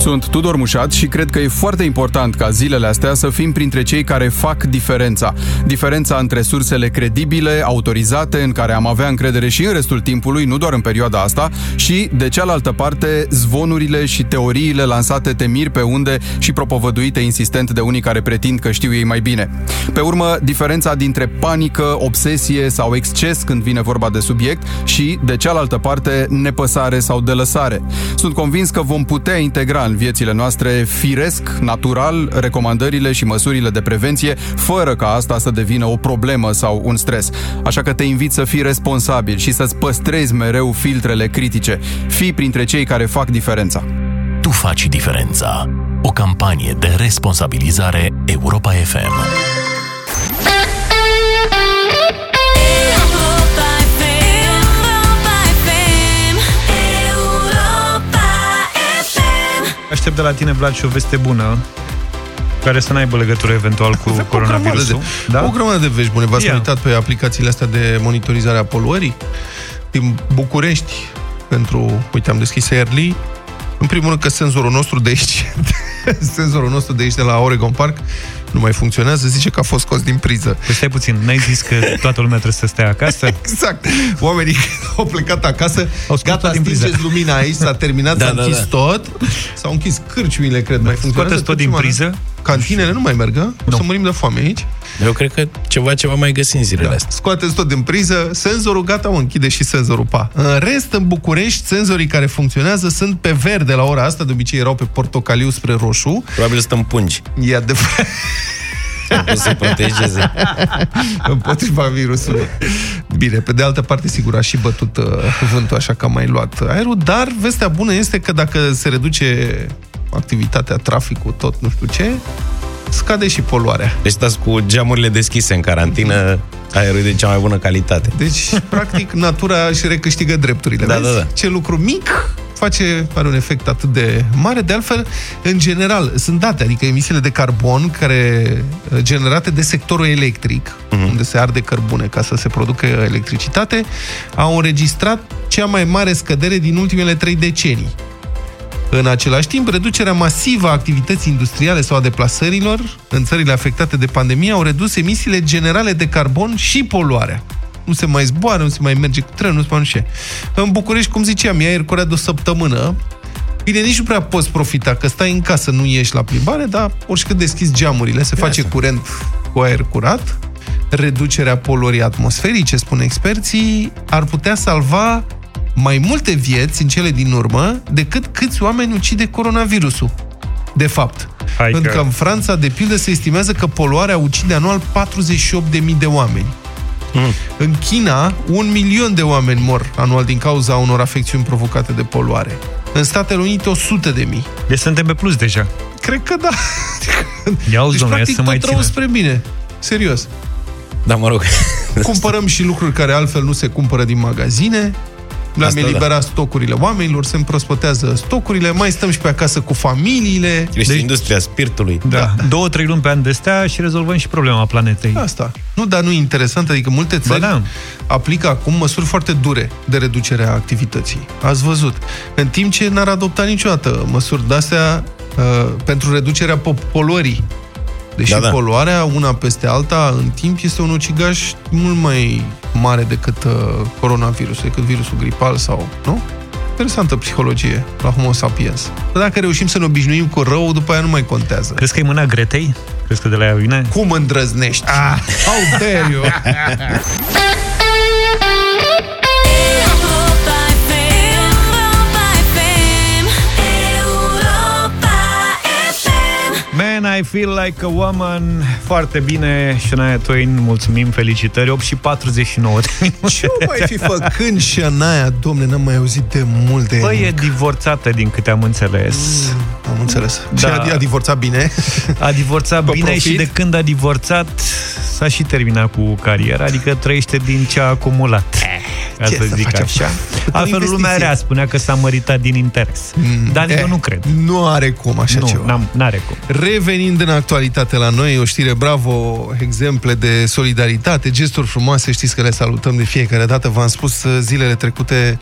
Sunt Tudor Mușat și cred că e foarte important ca zilele astea să fim printre cei care fac diferența. Diferența între sursele credibile, autorizate, în care am avea încredere și în restul timpului, nu doar în perioada asta, și, de cealaltă parte, zvonurile și teoriile lansate temiri pe unde și propovăduite insistent de unii care pretind că știu ei mai bine. Pe urmă, diferența dintre panică, obsesie sau exces când vine vorba de subiect și, de cealaltă parte, nepăsare sau delăsare. Sunt convins că vom putea integra în viețile noastre firesc, natural, recomandările și măsurile de prevenție, fără ca asta să devină o problemă sau un stres. Așa că te invit să fii responsabil și să-ți păstrezi mereu filtrele critice. Fii printre cei care fac diferența. Tu faci diferența. O campanie de responsabilizare Europa FM. Aștept de la tine, Vlad, și o veste bună, care să n-aibă legătură eventual cu O grămadă coronavirusul. de, da? o grămadă de vești bune. V-ați Ia. uitat pe aplicațiile astea de monitorizare a poluării? Din București, pentru, uite, am deschis Early, în primul rând că senzorul nostru de aici, (laughs) senzorul nostru de aici, de la Oregon Park, nu mai funcționează, zice că a fost scos din priză. Păi stai puțin, n-ai zis că toată lumea trebuie să stea acasă? (laughs) Exact. Oamenii (laughs) au plecat acasă, Au scos gata, tot din priză. stingeți lumina aici, s-a terminat, Da, s-a da, închis da. tot, s-au închis cârciuile, cred, mai funcționează. Scoateți tot din cârciuma, priză? Cantinele nu mai merg, a? o să murim de foame aici. Eu cred că ceva, ceva mai găsim zilele Da. astea. Scoateți tot din priză, senzorul gata, o închide și senzorul pa. În rest, în București, senzorii care funcționează sunt pe verde la ora asta, de obicei erau pe portocaliu spre roșu. Probabil stăm pungi. E adevărat. (laughs) O să protejeze. împotriva virusului. Bine, pe de altă parte, sigur, a și bătut uh, vântul, așa că am mai luat aerul, dar vestea bună este că dacă se reduce activitatea, traficul, tot nu știu ce, scade și poluarea. Deci stați cu geamurile deschise în carantină, aerul e de cea mai bună calitate. Deci, practic, natura își recâștigă drepturile. Da, Vezi? da, da. Ce lucru mic face, are un efect atât de mare. De altfel, în general, sunt date, adică emisiile de carbon care uh, generate de sectorul electric, Mhm. unde se arde cărbune ca să se producă electricitate, au înregistrat cea mai mare scădere din ultimele trei decenii. În același timp, reducerea masivă a activității industriale sau a deplasărilor în țările afectate de pandemie au redus emisiile generale de carbon și poluarea. Nu se mai zboară, nu se mai merge cu trenul, nu se mai nu știu ce. În București, cum ziceam, e aer curat de o săptămână. Bine, nici nu prea poți profita, că stai în casă, nu ieși la plimbare, dar oricât deschizi geamurile, se face curent cu aer curat. Reducerea poluării atmosferice, spun experții, ar putea salva mai multe vieți în cele din urmă decât câți oameni ucide coronavirusul. De fapt. Hai Pentru că- că în Franța, de pildă, se estimează că poluarea ucide anual 48.000 de oameni. Mm. În China, un milion de oameni mor anual din cauza unor afecțiuni provocate de poluare. În Statele Unite, 100 de mii. Deci suntem pe plus deja. Cred că da. (laughs) Ia uzi, Deci, domnule, practic, să mai tot rău țină. spre bine. Serios. Da, mă rog. Cumpărăm și lucruri care altfel nu se cumpără din magazine. Le-am Asta da. eliberat stocurile oamenilor, se împrospătează stocurile, mai stăm și pe acasă cu familiile. Crește deci... industria spirtului. Da. Două, trei luni pe an de stea și rezolvăm și problema planetei. Asta. Nu, dar nu e interesant, adică multe țări Ba da. aplică acum măsuri foarte dure de reducere a activității. Ați văzut. În timp ce n-ar adopta niciodată măsuri de-astea uh, pentru reducerea po- poluării. Deși Da, da, da. da. poluarea, una peste alta, în timp, este un ucigaș mult mai mare decât uh, coronavirusul, decât virusul gripal sau... Nu? Interesantă psihologie la Homo sapiens. Dar dacă reușim să ne obișnuim cu rău, după aia nu mai contează. Crezi că e mâna Gretei? Crezi că de la ea vine? Cum îndrăznești? Ah, how dare you! (laughs) Man, I feel like a woman. Foarte bine, Shania Twain, mulțumim, felicitări. 8 și 49 de minute. Ce mai fi făcând și Anaia, domne, n-am mai auzit de multe. Păi e divorțată, din câte am înțeles. Am înțeles. Da. Și a, a divorțat bine. A divorțat Pe bine profit? și de când a divorțat s-a și terminat cu cariera, adică trăiește din ce a acumulat. Ca ce să să zic facem? așa. O Altfel investiție. lumea rea spunea că s-a măritat din interes. Dar Eh, eu nu cred. Nu are cum așa nu, ceva. n-am, n-are cum. Revenind în actualitate la noi, o știre bravo, exemple de solidaritate, gesturi frumoase, știți că le salutăm de fiecare dată. V-am spus uh, zilele trecute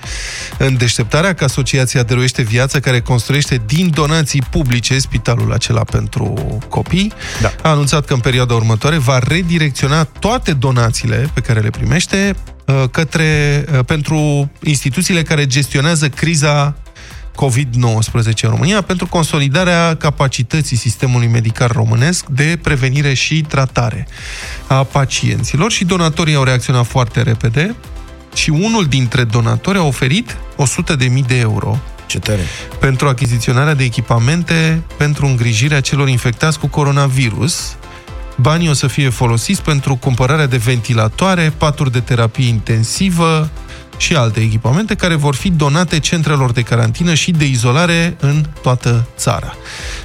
în deșteptarea că Asociația Dăruiește Viață, care construiește din donații publice spitalul acela pentru copii, da. a anunțat că în perioada următoare va redirecționa toate donațiile pe care le primește uh, către, uh, pentru instituțiile care gestionează criza COVID-19 în România pentru consolidarea capacității sistemului medical românesc de prevenire și tratare a pacienților și donatorii au reacționat foarte repede și unul dintre donatori a oferit 100.000 de euro Ce tare. pentru achiziționarea de echipamente pentru îngrijirea celor infectați cu coronavirus. Banii o să fie folosiți pentru cumpărarea de ventilatoare, paturi de terapie intensivă și alte echipamente care vor fi donate centrelor de carantină și de izolare în toată țara.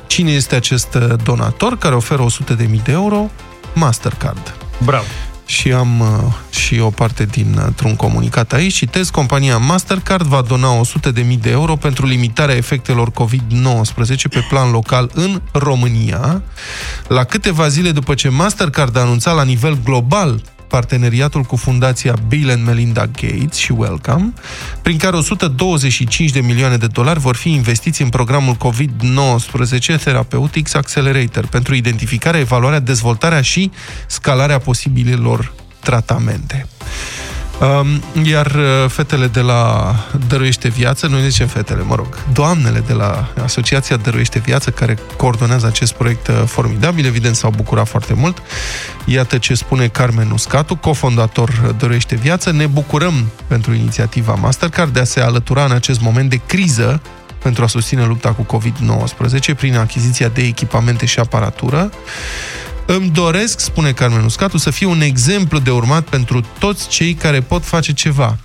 Cine este acest uh, donator care oferă 100.000 de euro? Mastercard. Bravo! Și am uh, și o parte dintr-un comunicat aici. Citez, compania Mastercard va dona 100.000 de euro pentru limitarea efectelor COVID-19 pe plan local în România, la câteva zile după ce Mastercard a anunțat la nivel global parteneriatul cu fundația Bill and Melinda Gates și Wellcome, prin care 125 de milioane de dolari vor fi investiți în programul COVID-19 Therapeutics Accelerator pentru identificarea, evaluarea, dezvoltarea și scalarea posibilelor tratamente. Um, Iar uh, fetele de la Dăruiește Viață, noi ne zicem fetele, mă rog, doamnele de la Asociația Dăruiește Viață, care coordonează acest proiect uh, formidabil, evident s-au bucurat foarte mult. Iată ce spune Carmen Uscatu, cofondator uh, Dăruiește Viață. Ne bucurăm pentru inițiativa Mastercard de a se alătura în acest moment de criză pentru a susține lupta cu COVID-19 prin achiziția de echipamente și aparatură. Îmi doresc, spune Carmen Uscatu, să fie un exemplu de urmat pentru toți cei care pot face ceva.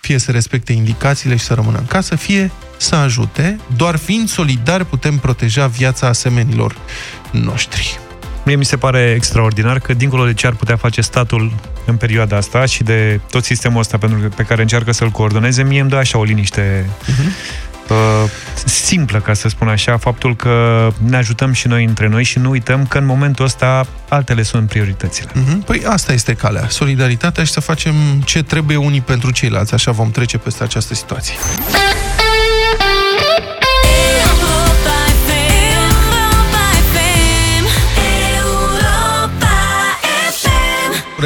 Fie să respecte indicațiile și să rămână în casă, fie să ajute. Doar fiind solidari putem proteja viața asemenilor noștri. Mie mi se pare extraordinar că, dincolo de ce ar putea face statul în perioada asta și de tot sistemul ăsta pentru că- pe care încearcă să-l coordoneze, mie îmi dă așa o liniște uh, simplă, ca să spun așa, faptul că ne ajutăm și noi între noi și nu uităm că în momentul ăsta altele sunt prioritățile. Mhm. Păi asta este calea. Solidaritatea și să facem ce trebuie unii pentru ceilalți. Așa vom trece peste această situație.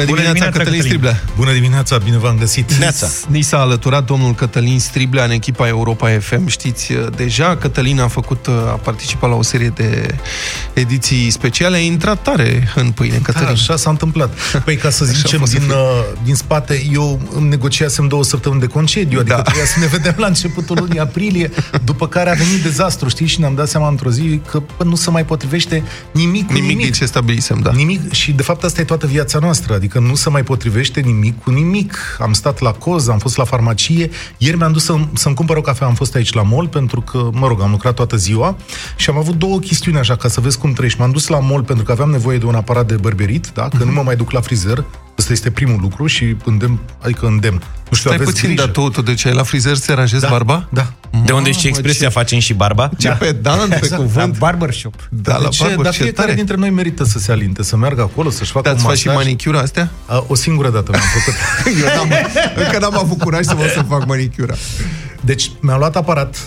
Bună dimineața, dimineața, Cătălin Cătălin. Striblea! Bună dimineața, bine v-am găsit! Ni s-a alăturat domnul Cătălin Striblea în echipa Europa FM. Știți uh, deja, Cătălin a făcut, uh, a participat la o serie de ediții speciale, a intrat tare în pâine, Cătălin. Da, așa s-a întâmplat. Păi ca să (laughs) Așa a zicem fost să din, fie. uh, din spate, eu îmi negociasem două săptămâni de concediu, adică Da. trebuia să ne vedem la începutul lunii (laughs) aprilie, după care a venit dezastru, știți, și ne-am dat seama într-o zi că bă, nu se mai potrivește nimic cu Nimic nimic. din ce stabilisem, da. Nimic, și de fapt asta e toată viața noastră, adică nu se mai potrivește nimic cu nimic. Am stat la coz, am fost la farmacie, ieri mi-am dus să, să-mi cumpăr o cafea, am fost aici la mall, pentru că, mă rog, am lucrat toată ziua și am avut două chestiuni așa, ca să vezi cum trăiești. M-am dus la mall pentru că aveam nevoie de un aparat de bărberit, da? că nu mă mai duc la frizer, Ăsta este primul lucru și îndemn, adică îndemn. Nu știu, Stai aveți puțin, grijă. dar tu, tu de ce ai la frizer să aranjezi Da, barba? Da. De unde și Mamă, expresia ce- facem și barba? Ce pedant pe Exact. cuvânt. barbershop. Da, la de ce? barber, Dar ce fiecare tare. dintre noi merită să se alinte, să meargă acolo, să-și facă Dar un îți faci și masaj. manicura astea? A, O singură dată mi-am făcut. (laughs) Eu n-am, încă n-am avut curaj să mă să fac manicura. Deci mi-am luat aparat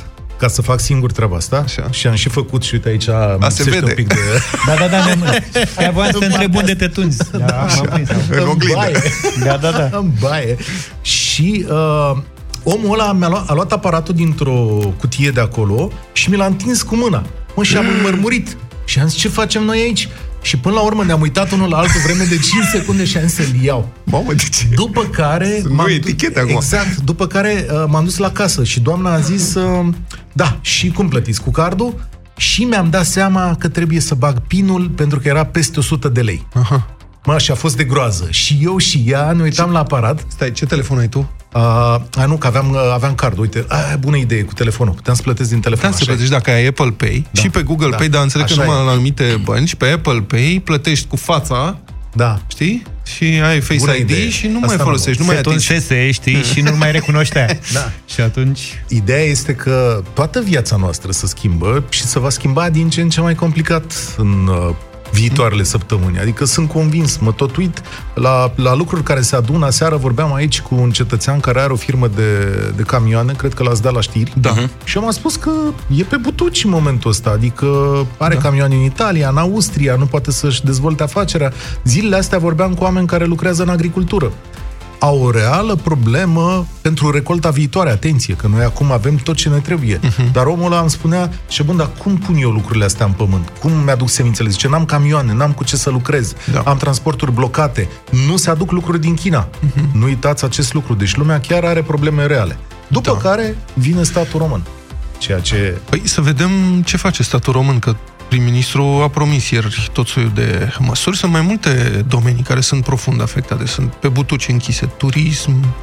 ca să fac singur treaba asta Așa. și am și făcut și uite aici A, se vede. un pic de... (laughs) Da, da, da, ne Chiar voiam să te întreb unde te tunzi. Da, m-am prins. În oglindă. baie. (laughs) Da, da, da. în baie. Și uh, omul ăla mi-a luat, a luat aparatul dintr-o cutie de acolo și mi l-a întins cu mâna. Mă, și am (gasps) înmărmurit. Și am zis, ce facem noi aici? Și până la urmă ne-am uitat unul la altul vreme de 5 secunde și am zis să-l iau. Mamă, de ce? După care... Sunt m-am noi dus- etichete acum. Exact. După care uh, m-am dus la casă și doamna a zis, uh, da, și cum plătiți? Cu cardul? Și mi-am dat seama că trebuie să bag pinul pentru că era peste 100 de lei. Aha. Mă, și a fost de groază. Și eu și ea ne uitam la aparat. Stai, ce telefon ai tu? Uh, a, nu, că aveam, uh, aveam card. Uite, a, bună idee cu telefonul. Puteam să plătesc din telefon. Puteam să așa e. plătești dacă ai Apple Pay Da. și pe Google Da. Pay, dar înțeleg că Așa numai e. la anumite bănci, pe Apple Pay plătești cu fața, Da. știi? Și ai Face Bună ID idee. și nu Asta mai m-am folosești, nu Se mai atingi. tunsese, știi, și nu mai recunoștea. (laughs) Da. Și atunci... Ideea este că toată viața noastră se schimbă și se va schimba din ce în ce mai complicat în uh, viitoarele săptămâni. Adică sunt convins, mă tot uit la, la lucruri care se adună. Seară vorbeam aici cu un cetățean care are o firmă de, de camioane, cred că l-ați dat la știri. Da. Și am spus că e pe butuci în momentul ăsta, adică are da. camioane în Italia, în Austria, nu poate să-și dezvolte afacerea. Zilele astea vorbeam cu oameni care lucrează în agricultură au o reală problemă pentru recolta viitoare. Atenție, că noi acum avem tot ce ne trebuie. Uh-huh. Dar omul ăla îmi spunea, și bun, dar cum pun eu lucrurile astea în pământ? Cum mi-aduc semințele? Zice, n-am camioane, n-am cu ce să lucrez, da. am transporturi blocate, nu se aduc lucruri din China. Uh-huh. Nu uitați acest lucru. Deci lumea chiar are probleme reale. După da. care vine statul român. Ceea ce... Păi să vedem ce face statul român, că prim-ministru a promis ieri tot soiul de măsuri. Sunt mai multe domenii care sunt profund afectate. Sunt pe butuci închise. Turism,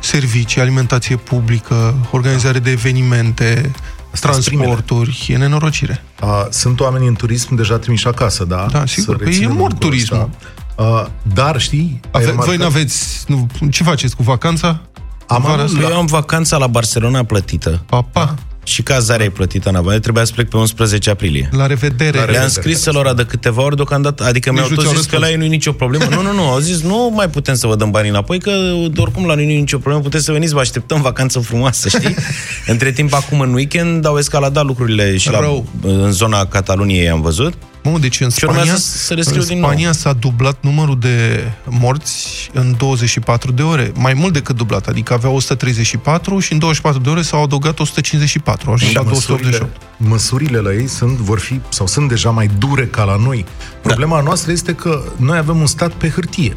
servicii, alimentație publică, organizare de evenimente, Astea sunt transporturi. E nenorocire. A, sunt oameni în turism deja trimiși acasă, da? Da, sigur. Să Păi e reținem mort lucrul turismul. ăsta. A, dar, știi... ai Ave- remarcat- voi n-aveți... Nu, ce faceți cu vacanța? Am Vara avut asta? Eu am vacanța la Barcelona plătită. Papa, Și cazarea e plătită în avans. Trebuia să plec pe 11 aprilie. la revedere. Le-am scris să lor de câteva ori deocamdată, adică Nici mi-au nu tot ți-au zis că la răspuns. ei nu e nicio problemă. Nu, nu, nu, au zis nu mai putem să vă dăm banii înapoi, că oricum la noi nu e nicio problemă, puteți să veniți, vă așteptăm vacanță frumoasă, știi? (laughs) Între timp, acum în weekend au escaladat lucrurile și la, Rău. în zona Cataluniei am văzut. Mă, deci în Și urmează Spania, să le scriu în din nou. Spania s-a dublat numărul de morți în 24 de ore. Mai mult decât dublat. Adică avea 134 și în 24 de ore s-au adăugat 154. Au ajuns Și la măsurile, 288. măsurile la ei sunt, vor fi sau sunt deja mai dure ca la noi. Problema noastră este că noi avem un stat pe hârtie.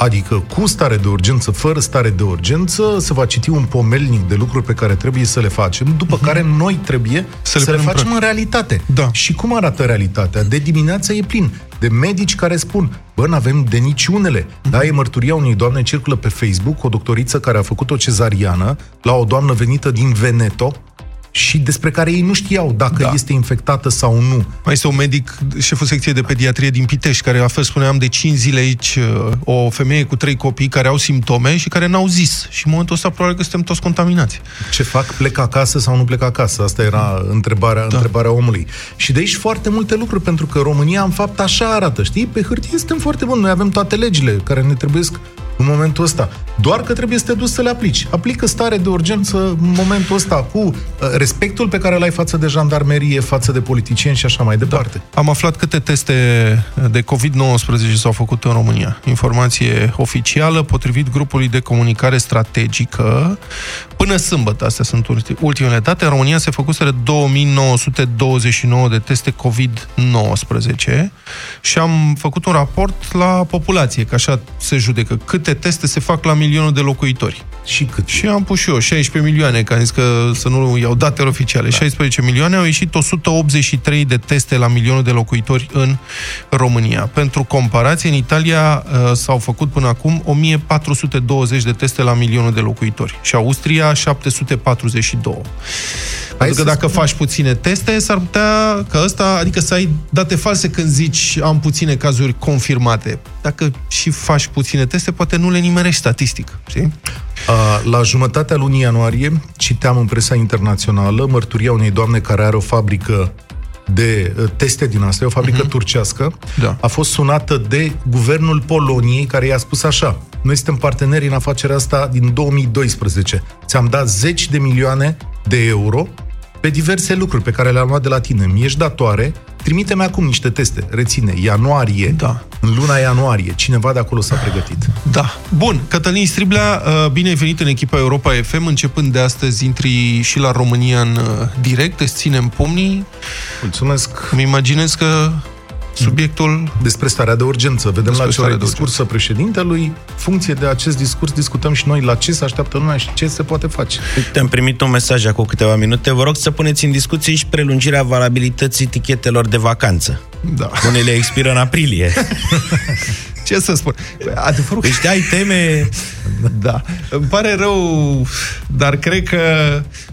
Adică cu stare de urgență, fără stare de urgență, se va citi un pomelnic de lucruri pe care trebuie să le facem, după care noi trebuie să, le să le, punem în facem în realitate. Da. Și cum arată realitatea? De dimineață e plin de medici care spun, bă, n-avem de niciunele. Da, e mărturia unei doamne, circulă pe Facebook, o doctoriță care a făcut o cezariană la o doamnă venită din Veneto, și despre care ei nu știau dacă da. este infectată sau nu. Mai este un medic, șeful secției de pediatrie din Pitești, care a fost, spuneam, de 5 zile aici, uh, o femeie cu trei copii care au simptome și care n-au zis. Și în momentul ăsta probabil că suntem toți contaminați. Ce fac? Plec acasă sau nu plec acasă? Asta era întrebarea, da. întrebarea omului. Și de aici foarte multe lucruri, pentru că România, în fapt, așa arată, știi? Pe hârtie suntem foarte buni, noi avem toate legile care ne trebuiesc în momentul ăsta. Doar că trebuie să te duci să le aplici. Aplică stare de urgență în momentul ăsta cu uh, respectul pe care l-ai față de jandarmerie, față de politicieni și așa mai departe. Am aflat câte teste de COVID-19 s-au făcut în România. Informație oficială, potrivit grupului de comunicare strategică. Până sâmbătă, astea sunt ulti- ultimele date, în România se făcuseră 2929 de teste COVID-19 și am făcut un raport la populație, că așa se judecă. Câte teste se fac la milionul de locuitori. Și cât? Și am pus și eu 16 milioane, că am zis că să nu iau datele oficiale. Da. 16 milioane, au ieșit 183 de teste la milionul de locuitori în România. Pentru comparație, în Italia uh, s-au făcut până acum 1420 de teste la milionul de locuitori și Austria 742. Pentru că dacă faci puține teste, s-ar putea că ăsta, adică să ai date false când zici am puține cazuri confirmate. Dacă și faci puține teste, poate nu le nimerești statistic, știi? Uh, La jumătatea lunii ianuarie citeam în presa internațională mărturia unei doamne care are o fabrică de uh, teste din asta, e o fabrică uh-huh. turcească, Da. a fost sunată de guvernul Poloniei, care i-a spus așa, noi suntem parteneri în afacerea asta din 2012. Ți-am dat zeci de milioane de euro pe diverse lucruri pe care le-am luat de la tine. Mi ești datoare, trimite-mi acum niște teste. Reține, ianuarie, da. în luna ianuarie, cineva de acolo s-a pregătit. Da. Bun, Cătălin Striblea, uh, bine ai venit în echipa Europa FM. Începând de astăzi, intri și la România în uh, direct, îți ținem pumnii. Mulțumesc. Îmi imaginez că subiectul... Despre starea de urgență. Vedem Despre la ce starea ore de discursul președintelui. Funcție de acest discurs discutăm și noi la ce se așteaptă lumea și ce se poate face. Te-am primit un mesaj acum câteva minute. Vă rog să puneți în discuție și prelungirea valabilității tichetelor de vacanță. Da. Unele expiră în aprilie. (laughs) Ce să spun? Adevărul Deci ai teme... (laughs) Da. Îmi pare rău, dar cred că...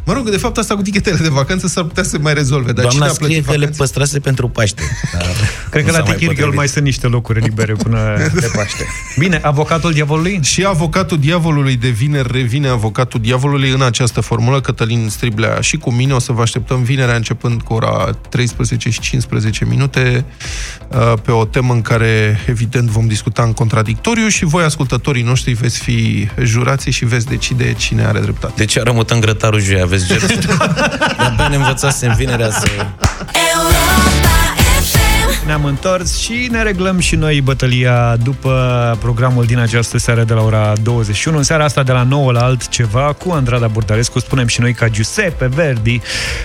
Mă rog, de fapt, asta cu tichetele de vacanță s-ar putea să se mai rezolve. Dar Doamna cine a plătit scrie că le vacanțe? păstrase pentru Paște. Dar Cred nu că s-a la mai Tichirghel potrivit. mai sunt niște locuri libere până (laughs) de Paște. Bine, avocatul diavolului? Și avocatul diavolului de vineri revine avocatul diavolului în această formulă. Cătălin Striblea și cu mine o să vă așteptăm vinerea începând cu ora 13 și 15 minute uh, pe o temă în care evident vom discuta în contradictoriu și voi ascultătorii noștri veți fi jurații și veți decide cine are dreptate. De ce rămutăm grătarul joi? Aveți ger? (laughs) De-abia ne învățasem vinerea să... Ne-am întors și ne reglăm și noi bătălia după programul din această seară de la ora 21. În seara asta de la 9 la altceva cu Andrada Burdărescu. Spunem și noi ca Giuseppe Verdi.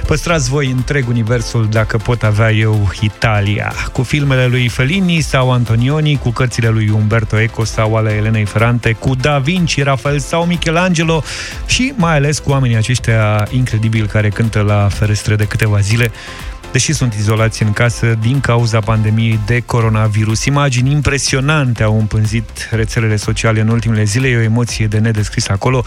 Păstrați voi întreg universul dacă pot avea eu Italia. Cu filmele lui Fellini sau Antonioni, cu cărțile lui Umberto Eco sau ale Elenei Ferrante, cu Da Vinci, Rafael sau Michelangelo și mai ales cu oamenii aceștia incredibili care cântă la ferestre de câteva zile deși sunt izolați în casă din cauza pandemiei de coronavirus. Imagini impresionante au împânzit rețelele sociale în ultimele zile, e o emoție de nedescris acolo,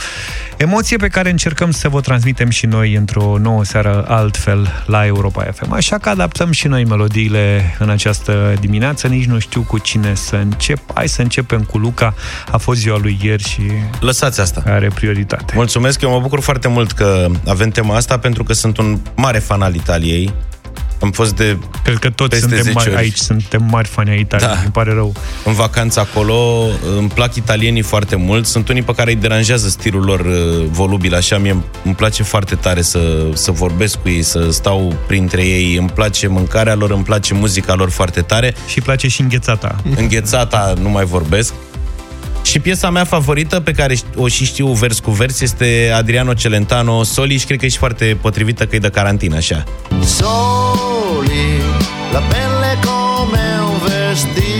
emoție pe care încercăm să vă transmitem și noi într-o nouă seară altfel la Europa FM. Așa că adaptăm și noi melodiile în această dimineață, nici nu știu cu cine să încep. Hai să începem cu Luca, a fost ziua lui ieri și Lăsați asta. are prioritate. Mulțumesc, eu mă bucur foarte mult că avem tema asta pentru că sunt un mare fan al Italiei. Am fost de Cred că toți peste suntem 10 mari, ori. aici, suntem mari fani ai Italiei, Da. îmi pare rău. în vacanță acolo, îmi plac italienii foarte mult. Sunt unii pe care îi deranjează stilul lor uh, volubil, așa mie îmi place foarte tare să, să vorbesc cu ei, să stau printre ei. Îmi place mâncarea lor, îmi place muzica lor foarte tare. Și îi place și înghețata. Înghețata nu mai vorbesc. Și piesa mea favorită, pe care o și știu vers cu vers, este Adriano Celentano, Soli, și cred că e și foarte potrivită că e de carantină, așa. soli, la pelle come un vestito.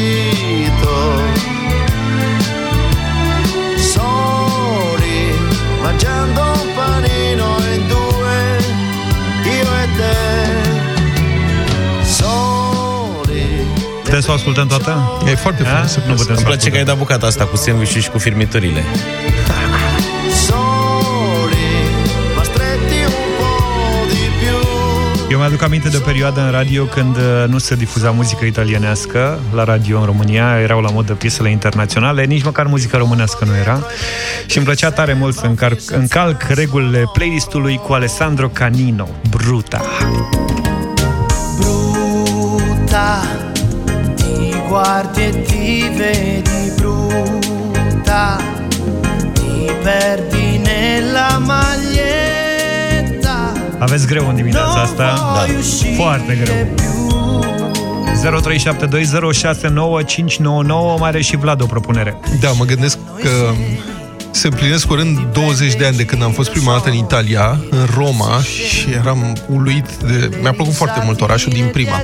Putem să o ascultăm toată? E foarte frumos. Nu putem Îmi să place că ai dat bucata asta cu sandwich și cu firmiturile. soli, ma stretti un po' di più. Eu mi-aduc aminte de o perioadă în radio când uh, nu se difuza muzică italienească la radio în România, erau la modă piesele internaționale, nici măcar muzică românească nu era. Și îmi plăcea tare mult să încarc, încalc regulile playlistului cu Alessandro Canino, Bruta. brutta, ti guardi e ti vedi brutta, ti perdi nella maglietta. Aveți greu în dimineața asta? Da. Foarte greu. 0372069599 mai are și Vlad o propunere. Da, mă gândesc că se împlinesc curând 20 de ani de când am fost prima dată în Italia, în Roma, și eram uluit de... Mi-a plăcut foarte mult orașul din prima.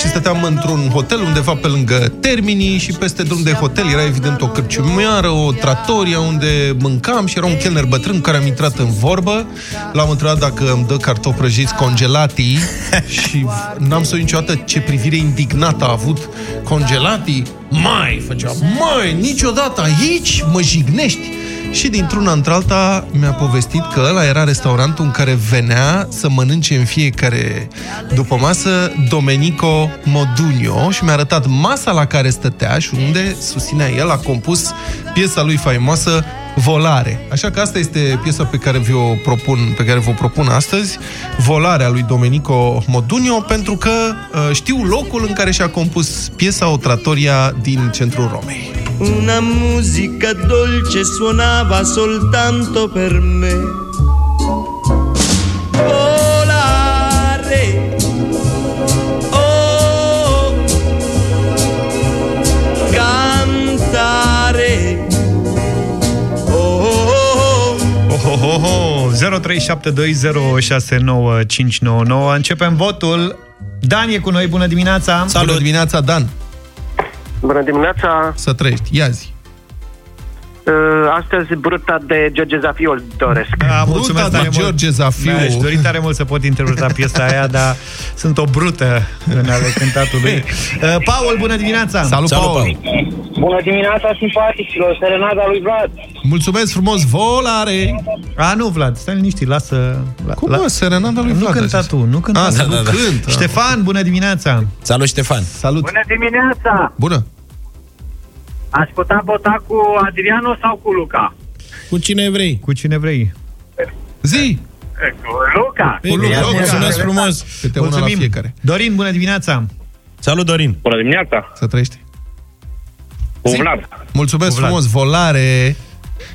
Și stăteam într-un hotel undeva pe lângă Termini și peste drum de hotel era evident o cărciumioară, o tratoria unde mâncam și era un chelner bătrân cu care am intrat în vorbă. L-am întrebat dacă îmi dă cartofi prăjiți congelati (laughs) și n-am să uit niciodată ce privire indignată a avut congelati. Mai, făcea, mai, niciodată aici mă jignești. Și dintr-una într-alta mi-a povestit că ăla era restaurantul în care venea să mănânce în fiecare după masă Domenico Modugno și mi-a arătat masa la care stătea și unde susținea el, a compus piesa lui faimoasă Volare. Așa că asta este piesa pe care vi-o propun, pe care vă propun astăzi, Volarea lui Domenico Modugno, pentru că uh, știu locul în care și-a compus piesa O Trattoria din centrul Romei. Una musica dolce suonava soltanto per me. Volare. Oh, cantare. Oh, oh, 0372069599 Începem votul Dan e cu noi, bună dimineața! Salut! Bună dimineața, Dan! Bună dimineața! Să trăiești, ia zi! Uh, Astăzi bruta de George Zafiu îl doresc. A, mulțumesc Bruta tare de mult. George Zafiu. Mi-aș dori tare mult să pot interpreta piesa aia, dar sunt o brută în ale cântatului. (laughs) Uh, Paul, bună dimineața! Salut, Salut Paul! Bună dimineața, simpaticilor, serenada lui Vlad. Mulțumesc frumos, volare! A, nu, Vlad, stai liniștit, lasă... La, Cum, mă, serenada lui Nu Vlad, cânta a zis. tu, nu cânta A, tu. să nu cânt. Ștefan, bună dimineața! Salut, Ștefan! Salut! Bună dimineața! Bună! Ați putea vota cu Adriano sau cu Luca? Cu cine vrei? Cu cine vrei? Zi! Cu Luca! Cu Luca, Mulțumesc frumos! Câte una la Mulțumim. fiecare. Dorin, bună dimineața! Salut, Dorin! Bună dimineața! Să trăiești. Cu Vlad. Mulțumesc Cu Vlad. frumos, volare,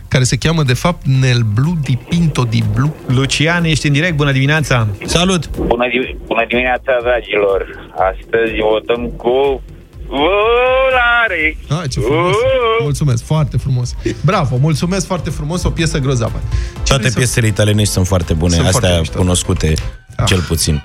care se cheamă de fapt Nel Blu di Pinto di Blu. Lucian, ești în direct, bună dimineața! Salut! Bună, di- bună dimineața, dragilor! Astăzi votăm cu volare! Ah, ce frumos. Mulțumesc, foarte frumos. Bravo, mulțumesc foarte frumos, o piesă grozavă. Toate piesele italienești sunt foarte bune, Sunt foarte astea mișto. cunoscute, cel puțin.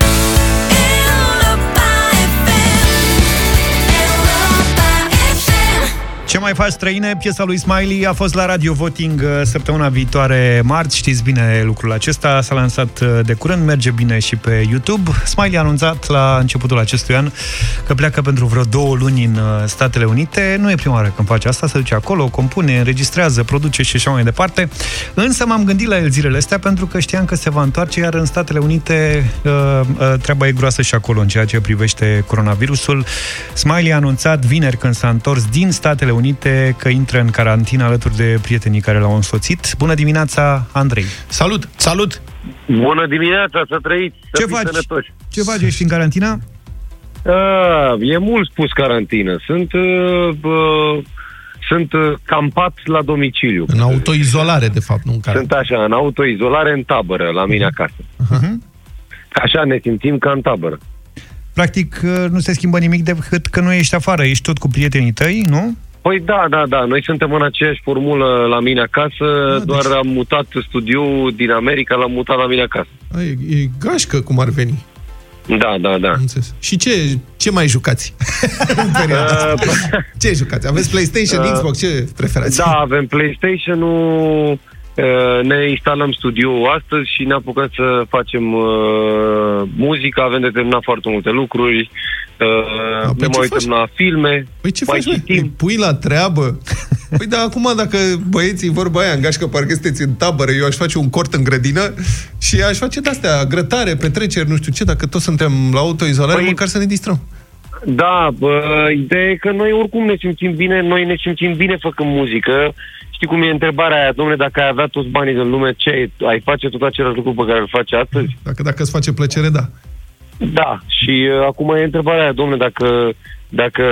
Ce mai faci, străine? Piesa lui Smiley a fost la Radio Voting uh, săptămâna viitoare, marți. Știți bine lucrul acesta. S-a lansat uh, de curând, merge bine și pe YouTube. Smiley a anunțat la începutul acestui an că pleacă pentru vreo două luni în uh, Statele Unite. Nu e prima oară când face asta, se duce acolo, compune, înregistrează, produce și așa mai departe. Însă m-am gândit la el zilele astea pentru că știam că se va întoarce, iar în Statele Unite uh, uh, treaba e groasă și acolo în ceea ce privește coronavirusul. Smiley a anunțat vineri când s-a întors din Statele Unite că intră în carantină alături de prietenii care l-au însoțit. Bună dimineața, Andrei! Salut! Salut! Bună dimineața, să trăiți, să Ce fiți faci? sănătoși. Ce faci? Ești în carantină? Ah, e mult spus carantină. Sunt, uh, uh, sunt uh, campat la domiciliu. În autoizolare, de fapt, nu în care. Sunt așa, în autoizolare, în tabără, la mine acasă. Așa ne simțim ca în tabără. Practic, uh, nu se schimbă nimic decât că nu ești afară, ești tot cu prietenii tăi, nu? Păi da, da, da. Noi suntem în aceeași formulă la mine acasă, Ah, doar deci- am mutat studioul din America, l-am mutat la mine acasă. A, e, e gașcă cum ar veni. Da, da, da. Înțeles. Și ce, ce mai jucați? (laughs) în perioada asta? ce jucați? Aveți PlayStation, Uh, Xbox? Ce preferați? Da, avem PlayStation-ul, uh, ne instalăm studioul astăzi și ne apucăm să facem uh, muzică, avem de terminat foarte multe lucruri, uh, ne păi mai ce uităm faci? la filme, Păi ce mai faci, mă? citim. Îi pui la treabă? (laughs) Păi da, acum dacă băieții vorba aia în gașcă, parcă sunteți în tabără, eu aș face un cort în grădină și aș face de-astea, grătare, petreceri, nu știu ce, dacă toți suntem la autoizolare, Păi- măcar să ne distrăm. Da, bă, ideea e că noi oricum ne simțim bine, noi ne simțim bine făcând muzică. Știi cum e întrebarea aia, domnule, dacă ai avea toți banii din lume, ce ai, ai face tot același lucru pe care îl faci astăzi? Dacă, dacă îți face plăcere, da. Da, și uh, acum e întrebarea aia, domnule, dacă, dacă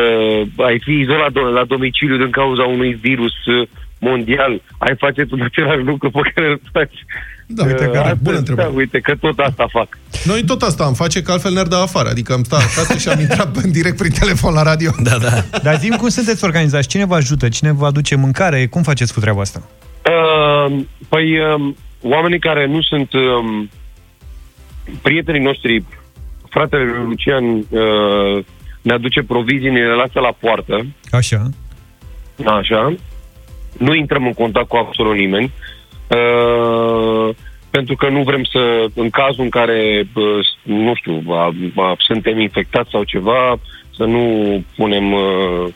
ai fi izolat do- la domiciliu din cauza unui virus uh, mondial, ai face tot același lucru pe care îl faci. Da, uite, Uh, care, astăzi, bună întrebare. Da, uite, că tot asta fac. Noi tot asta am face, că altfel ne-ar da afară. Adică am stat acasă și am intrat în direct prin telefon la radio. Da, da. Dar zi cum sunteți organizați? Cine vă ajută? Cine vă aduce mâncare? Cum faceți cu treaba asta? Uh, păi, um, oamenii care nu sunt um, prietenii noștri, fratele lui Lucian uh, ne aduce provizii, ne le lasă la poartă, Așa. așa, nu intrăm în contact cu absolut nimeni, uh, pentru că nu vrem să, în cazul în care, uh, nu știu, a, a, suntem infectați sau ceva, să nu punem, uh,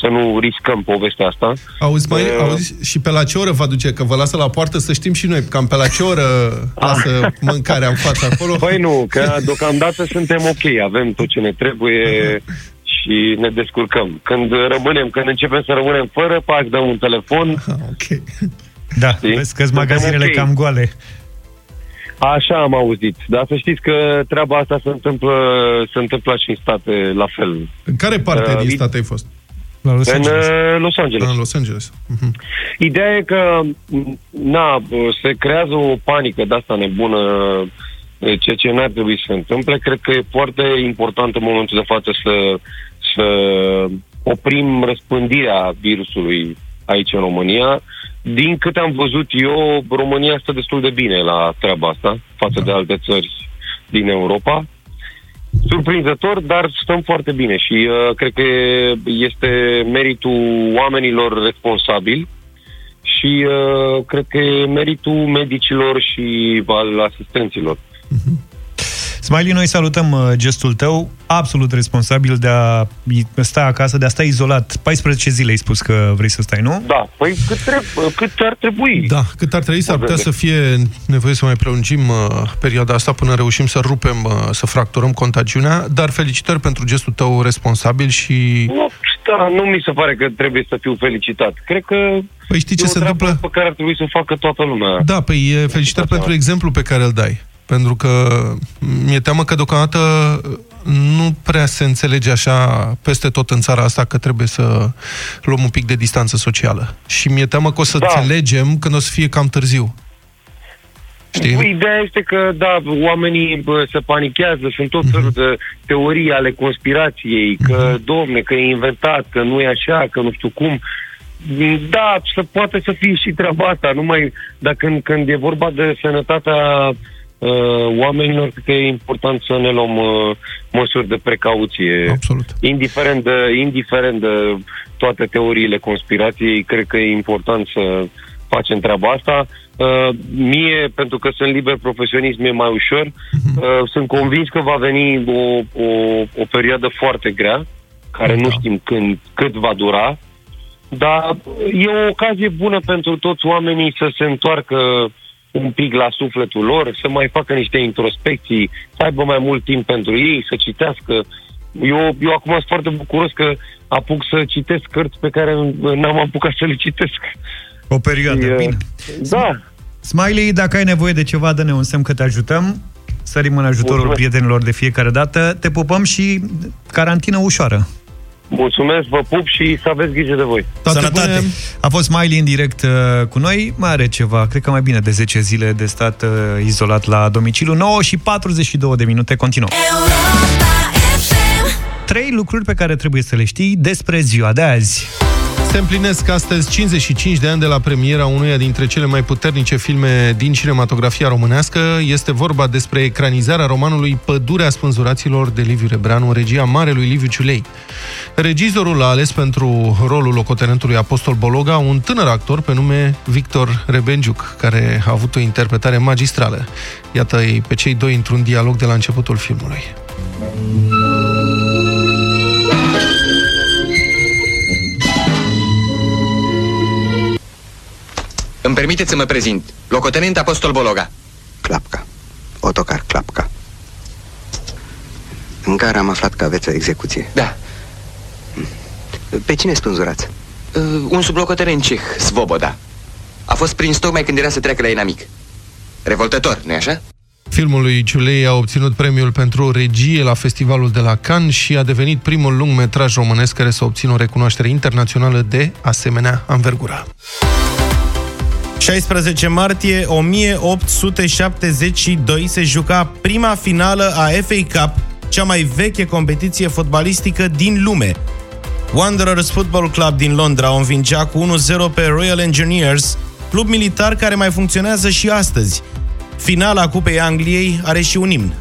să nu riscăm povestea asta. Auzi, mai, Uh, auzi, și pe la ce oră vă duce? Că vă lasă la poartă să știm și noi, cam pe la ce oră (laughs) lasă mâncarea în față acolo. Păi nu, că deocamdată suntem ok, avem tot ce ne trebuie (laughs) și ne descurcăm. Când rămânem, când începem să rămânem fără, pac, dăm un telefon. ok. Da, Știi? vezi că Suntem magazinele ok. cam goale. Așa am auzit, dar să știți că treaba asta se întâmplă, se întâmplă și în state la fel. În care parte Uh, din i- stat ai fost? La Los în Angeles. uh, Los Angeles. În Los Angeles. Mhm. Ideea e că, m, na, se creează o panică de asta nebună, e, ceea ce n-ar trebui să se întâmple. Cred că e foarte important în momentul de față să, să oprim răspândirea virusului aici în România. Din câte am văzut eu, România stă destul de bine la treaba asta, față de alte țări din Europa. Surprinzător, dar stăm foarte bine și uh, cred că este meritul oamenilor responsabili și uh, cred că e meritul medicilor și al asistenților. Smiley, noi salutăm uh, gestul tău, absolut responsabil de a sta acasă, de a sta izolat. 14 zile ai spus că vrei să stai, nu? Da, păi cât, treb- cât ar trebui? Da, cât ar trebui, s-ar putea să fie nevoie să mai prelungim uh, perioada asta până reușim să rupem, uh, să fracturăm contagiunea, dar felicitări pentru gestul tău responsabil și... Nu, da, nu mi se pare că trebuie să fiu felicitat. Cred că Păi știi ce e o se treabă întâmplă? pe care ar trebui să o facă toată lumea. Da, păi e felicitări pentru exemplu pe care îl dai. Pentru că mi-e teamă că deocamdată nu prea se înțelege așa peste tot în țara asta că trebuie să luăm un pic de distanță socială. Și mi-e teamă că o să Da. înțelegem când o să fie cam târziu. Știi? Păi, Ideea este că, da, oamenii bă, se panichează, sunt tot felul de teorii ale conspirației, că, domne, că e inventat, că nu e așa, că nu știu cum. Da, să poate să fie și treaba asta, numai dacă când, când e vorba de sănătatea uh, oamenilor, cred că e important să ne luăm uh, măsuri de precauție. Absolut. Indiferent de, indiferent de toate teoriile conspirației, cred că e important să facem treaba asta. Uh, mie, pentru că sunt liber profesionist, mi-e mai ușor. Uh, sunt convins că va veni o, o, o perioadă foarte grea, care nu știm când, cât va dura, dar e o ocazie bună pentru toți oamenii să se întoarcă un pic la sufletul lor, să mai facă niște introspecții, să aibă mai mult timp pentru ei, să citească. Eu, eu acum sunt foarte bucuros că apuc să citesc cărți pe care n-am apucat să le citesc. O perioadă, E, bine. Da. Smiley, dacă ai nevoie de ceva, dă-ne un semn că te ajutăm. Sărim în ajutorul Mulțumesc. prietenilor de fiecare dată. Te pupăm și carantină ușoară. Mulțumesc, vă pup și să aveți grijă de voi. Sănătate! A fost Smiley în direct uh, cu noi. Mai are ceva, cred că mai bine de 10 zile de stat uh, izolat la domiciliu. 9 și 42 de minute, continuăm. Trei lucruri pe care trebuie să le știi despre ziua de azi. Se împlinesc astăzi 55 de ani de la premiera unuia dintre cele mai puternice filme din cinematografia românească. Este vorba despre ecranizarea romanului Pădurea spânzuraților de Liviu Rebreanu, în regia marelui Liviu Ciulei. Regizorul a ales pentru rolul locotenentului Apostol Bologa un tânăr actor pe nume Victor Rebengiuc, care a avut o interpretare magistrală. Iată-i pe cei doi într-un dialog de la începutul filmului. Îmi permiteți să mă prezint. Locotenent Apostol Bologa. Clapca. Otocar Clapca. În gara am aflat că aveți o execuție. Da. Pe cine spânzurați? Uh, un sublocotenent ceh, Svoboda. A fost prins tocmai când era să treacă la inamic. Revoltător, nu-i așa? Filmul lui Ciulei a obținut premiul pentru regie la festivalul de la Cannes și a devenit primul lung metraj românesc care să obțină o recunoaștere internațională de asemenea anvergură. 16 martie 1872 se juca prima finală a FA Cup, cea mai veche competiție fotbalistică din lume. Wanderers Football Club din Londra o învingea cu 1-0 pe Royal Engineers, club militar care mai funcționează și astăzi. Finala Cupei Angliei are și un imn.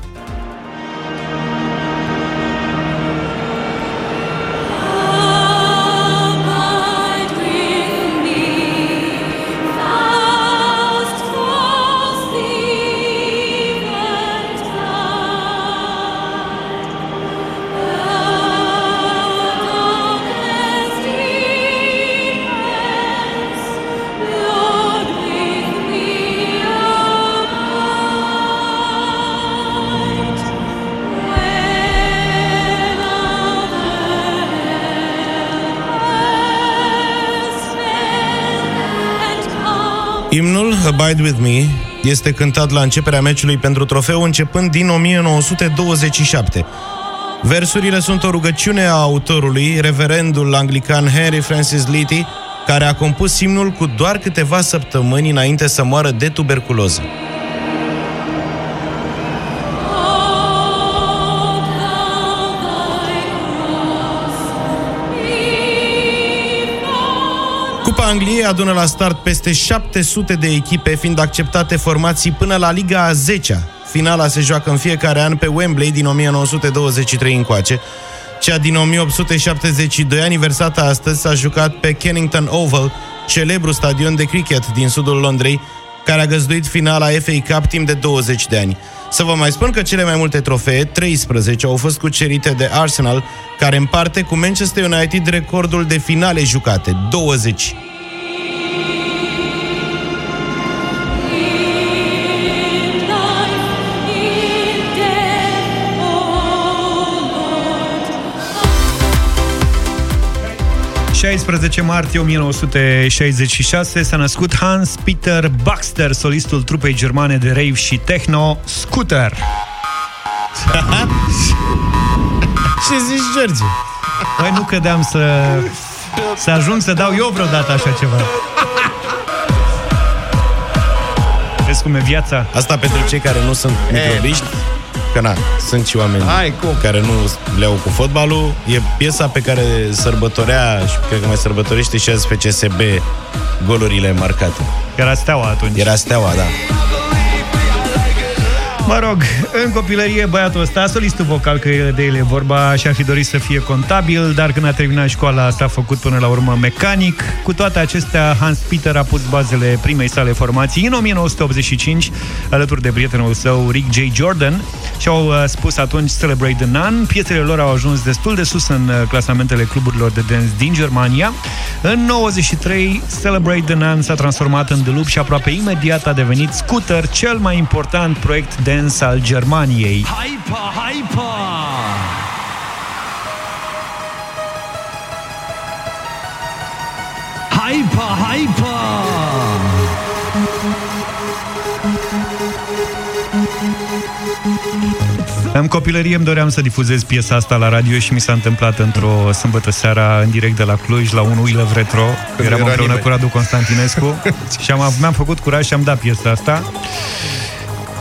Abide With Me este cântat la începerea meciului pentru trofeu începând din 1927. Versurile sunt o rugăciune a autorului, reverendul anglican Henry Francis Leety, care a compus imnul cu doar câteva săptămâni înainte să moară de tuberculoză. Angliei adună la start peste 700 de echipe, fiind acceptate formații până la Liga a 10 Finala se joacă în fiecare an pe Wembley din 1923 încoace. Cea din 1872, aniversată astăzi, s-a jucat pe Kennington Oval, celebru stadion de cricket din sudul Londrei, care a găzduit finala FA Cup timp de 20 de ani. Să vă mai spun că cele mai multe trofee, 13, au fost cucerite de Arsenal, care împarte cu Manchester United recordul de finale jucate, 20. 16 martie 1966 s-a născut Hans Peter Baxter, solistul trupei germane de rave și techno, Scooter. (laughs) Ce zici, George? Păi nu credeam să, să ajung să dau eu vreodată așa ceva. Vezi cum e viața? Asta pentru cei care nu sunt microbiști, că na, sunt și oameni Hai, cum? care nu le au cu fotbalul. E piesa pe care sărbătorea și cred că mai sărbătorește și azi pe CSB golurile marcate. Era steaua atunci. Era steaua, da. Mă rog, în copilărie băiatul ăsta, solistul vocal, că de el e vorba, și-ar fi dorit să fie contabil, dar când a terminat școala s-a făcut până la urmă mecanic. Cu toate acestea, Hans Peter a pus bazele primei sale formații în 1985, alături de prietenul său Rick J. Jordan, și au uh, spus atunci Celebrate the Nun. Piesele lor au ajuns destul de sus în uh, clasamentele cluburilor de dance din Germania. În 93, Celebrate the Nun s-a transformat în The Loop și aproape imediat a devenit Scooter, cel mai important proiect dance al Germaniei. Hyper, hyper! Hyper, hyper! În copilărie îmi doream să difuzez piesa asta la radio și mi s-a întâmplat într-o sâmbătă seara în direct de la Cluj, la un We Love Retro. Când Eram era împreună nimeni. cu Radu Constantinescu (laughs) și am, mi-am făcut curaj și am dat piesa asta.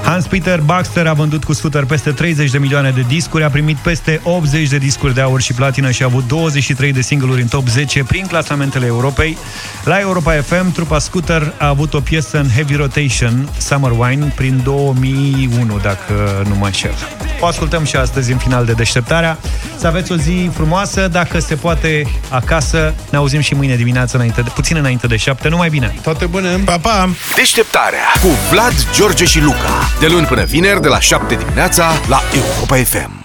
Hans-Peter Baxter a vândut cu scooter peste 30 de milioane de discuri, a primit peste 80 de discuri de aur și platină și a avut 23 de singururi în top 10 prin clasamentele Europei. La Europa FM, trupa Scooter a avut o piesă în Heavy Rotation, Summer Wine, prin 2001, dacă nu mă înșel. O ascultăm și astăzi în final de deșteptarea. Să aveți o zi frumoasă, dacă se poate acasă. Ne auzim și mâine dimineață, înainte de, puțin înainte de 7. Numai bine! Toate bune! Pa, pa! Deșteptarea cu Vlad, George și Luca. De luni până vineri, de la 7 dimineața, la Europa FM.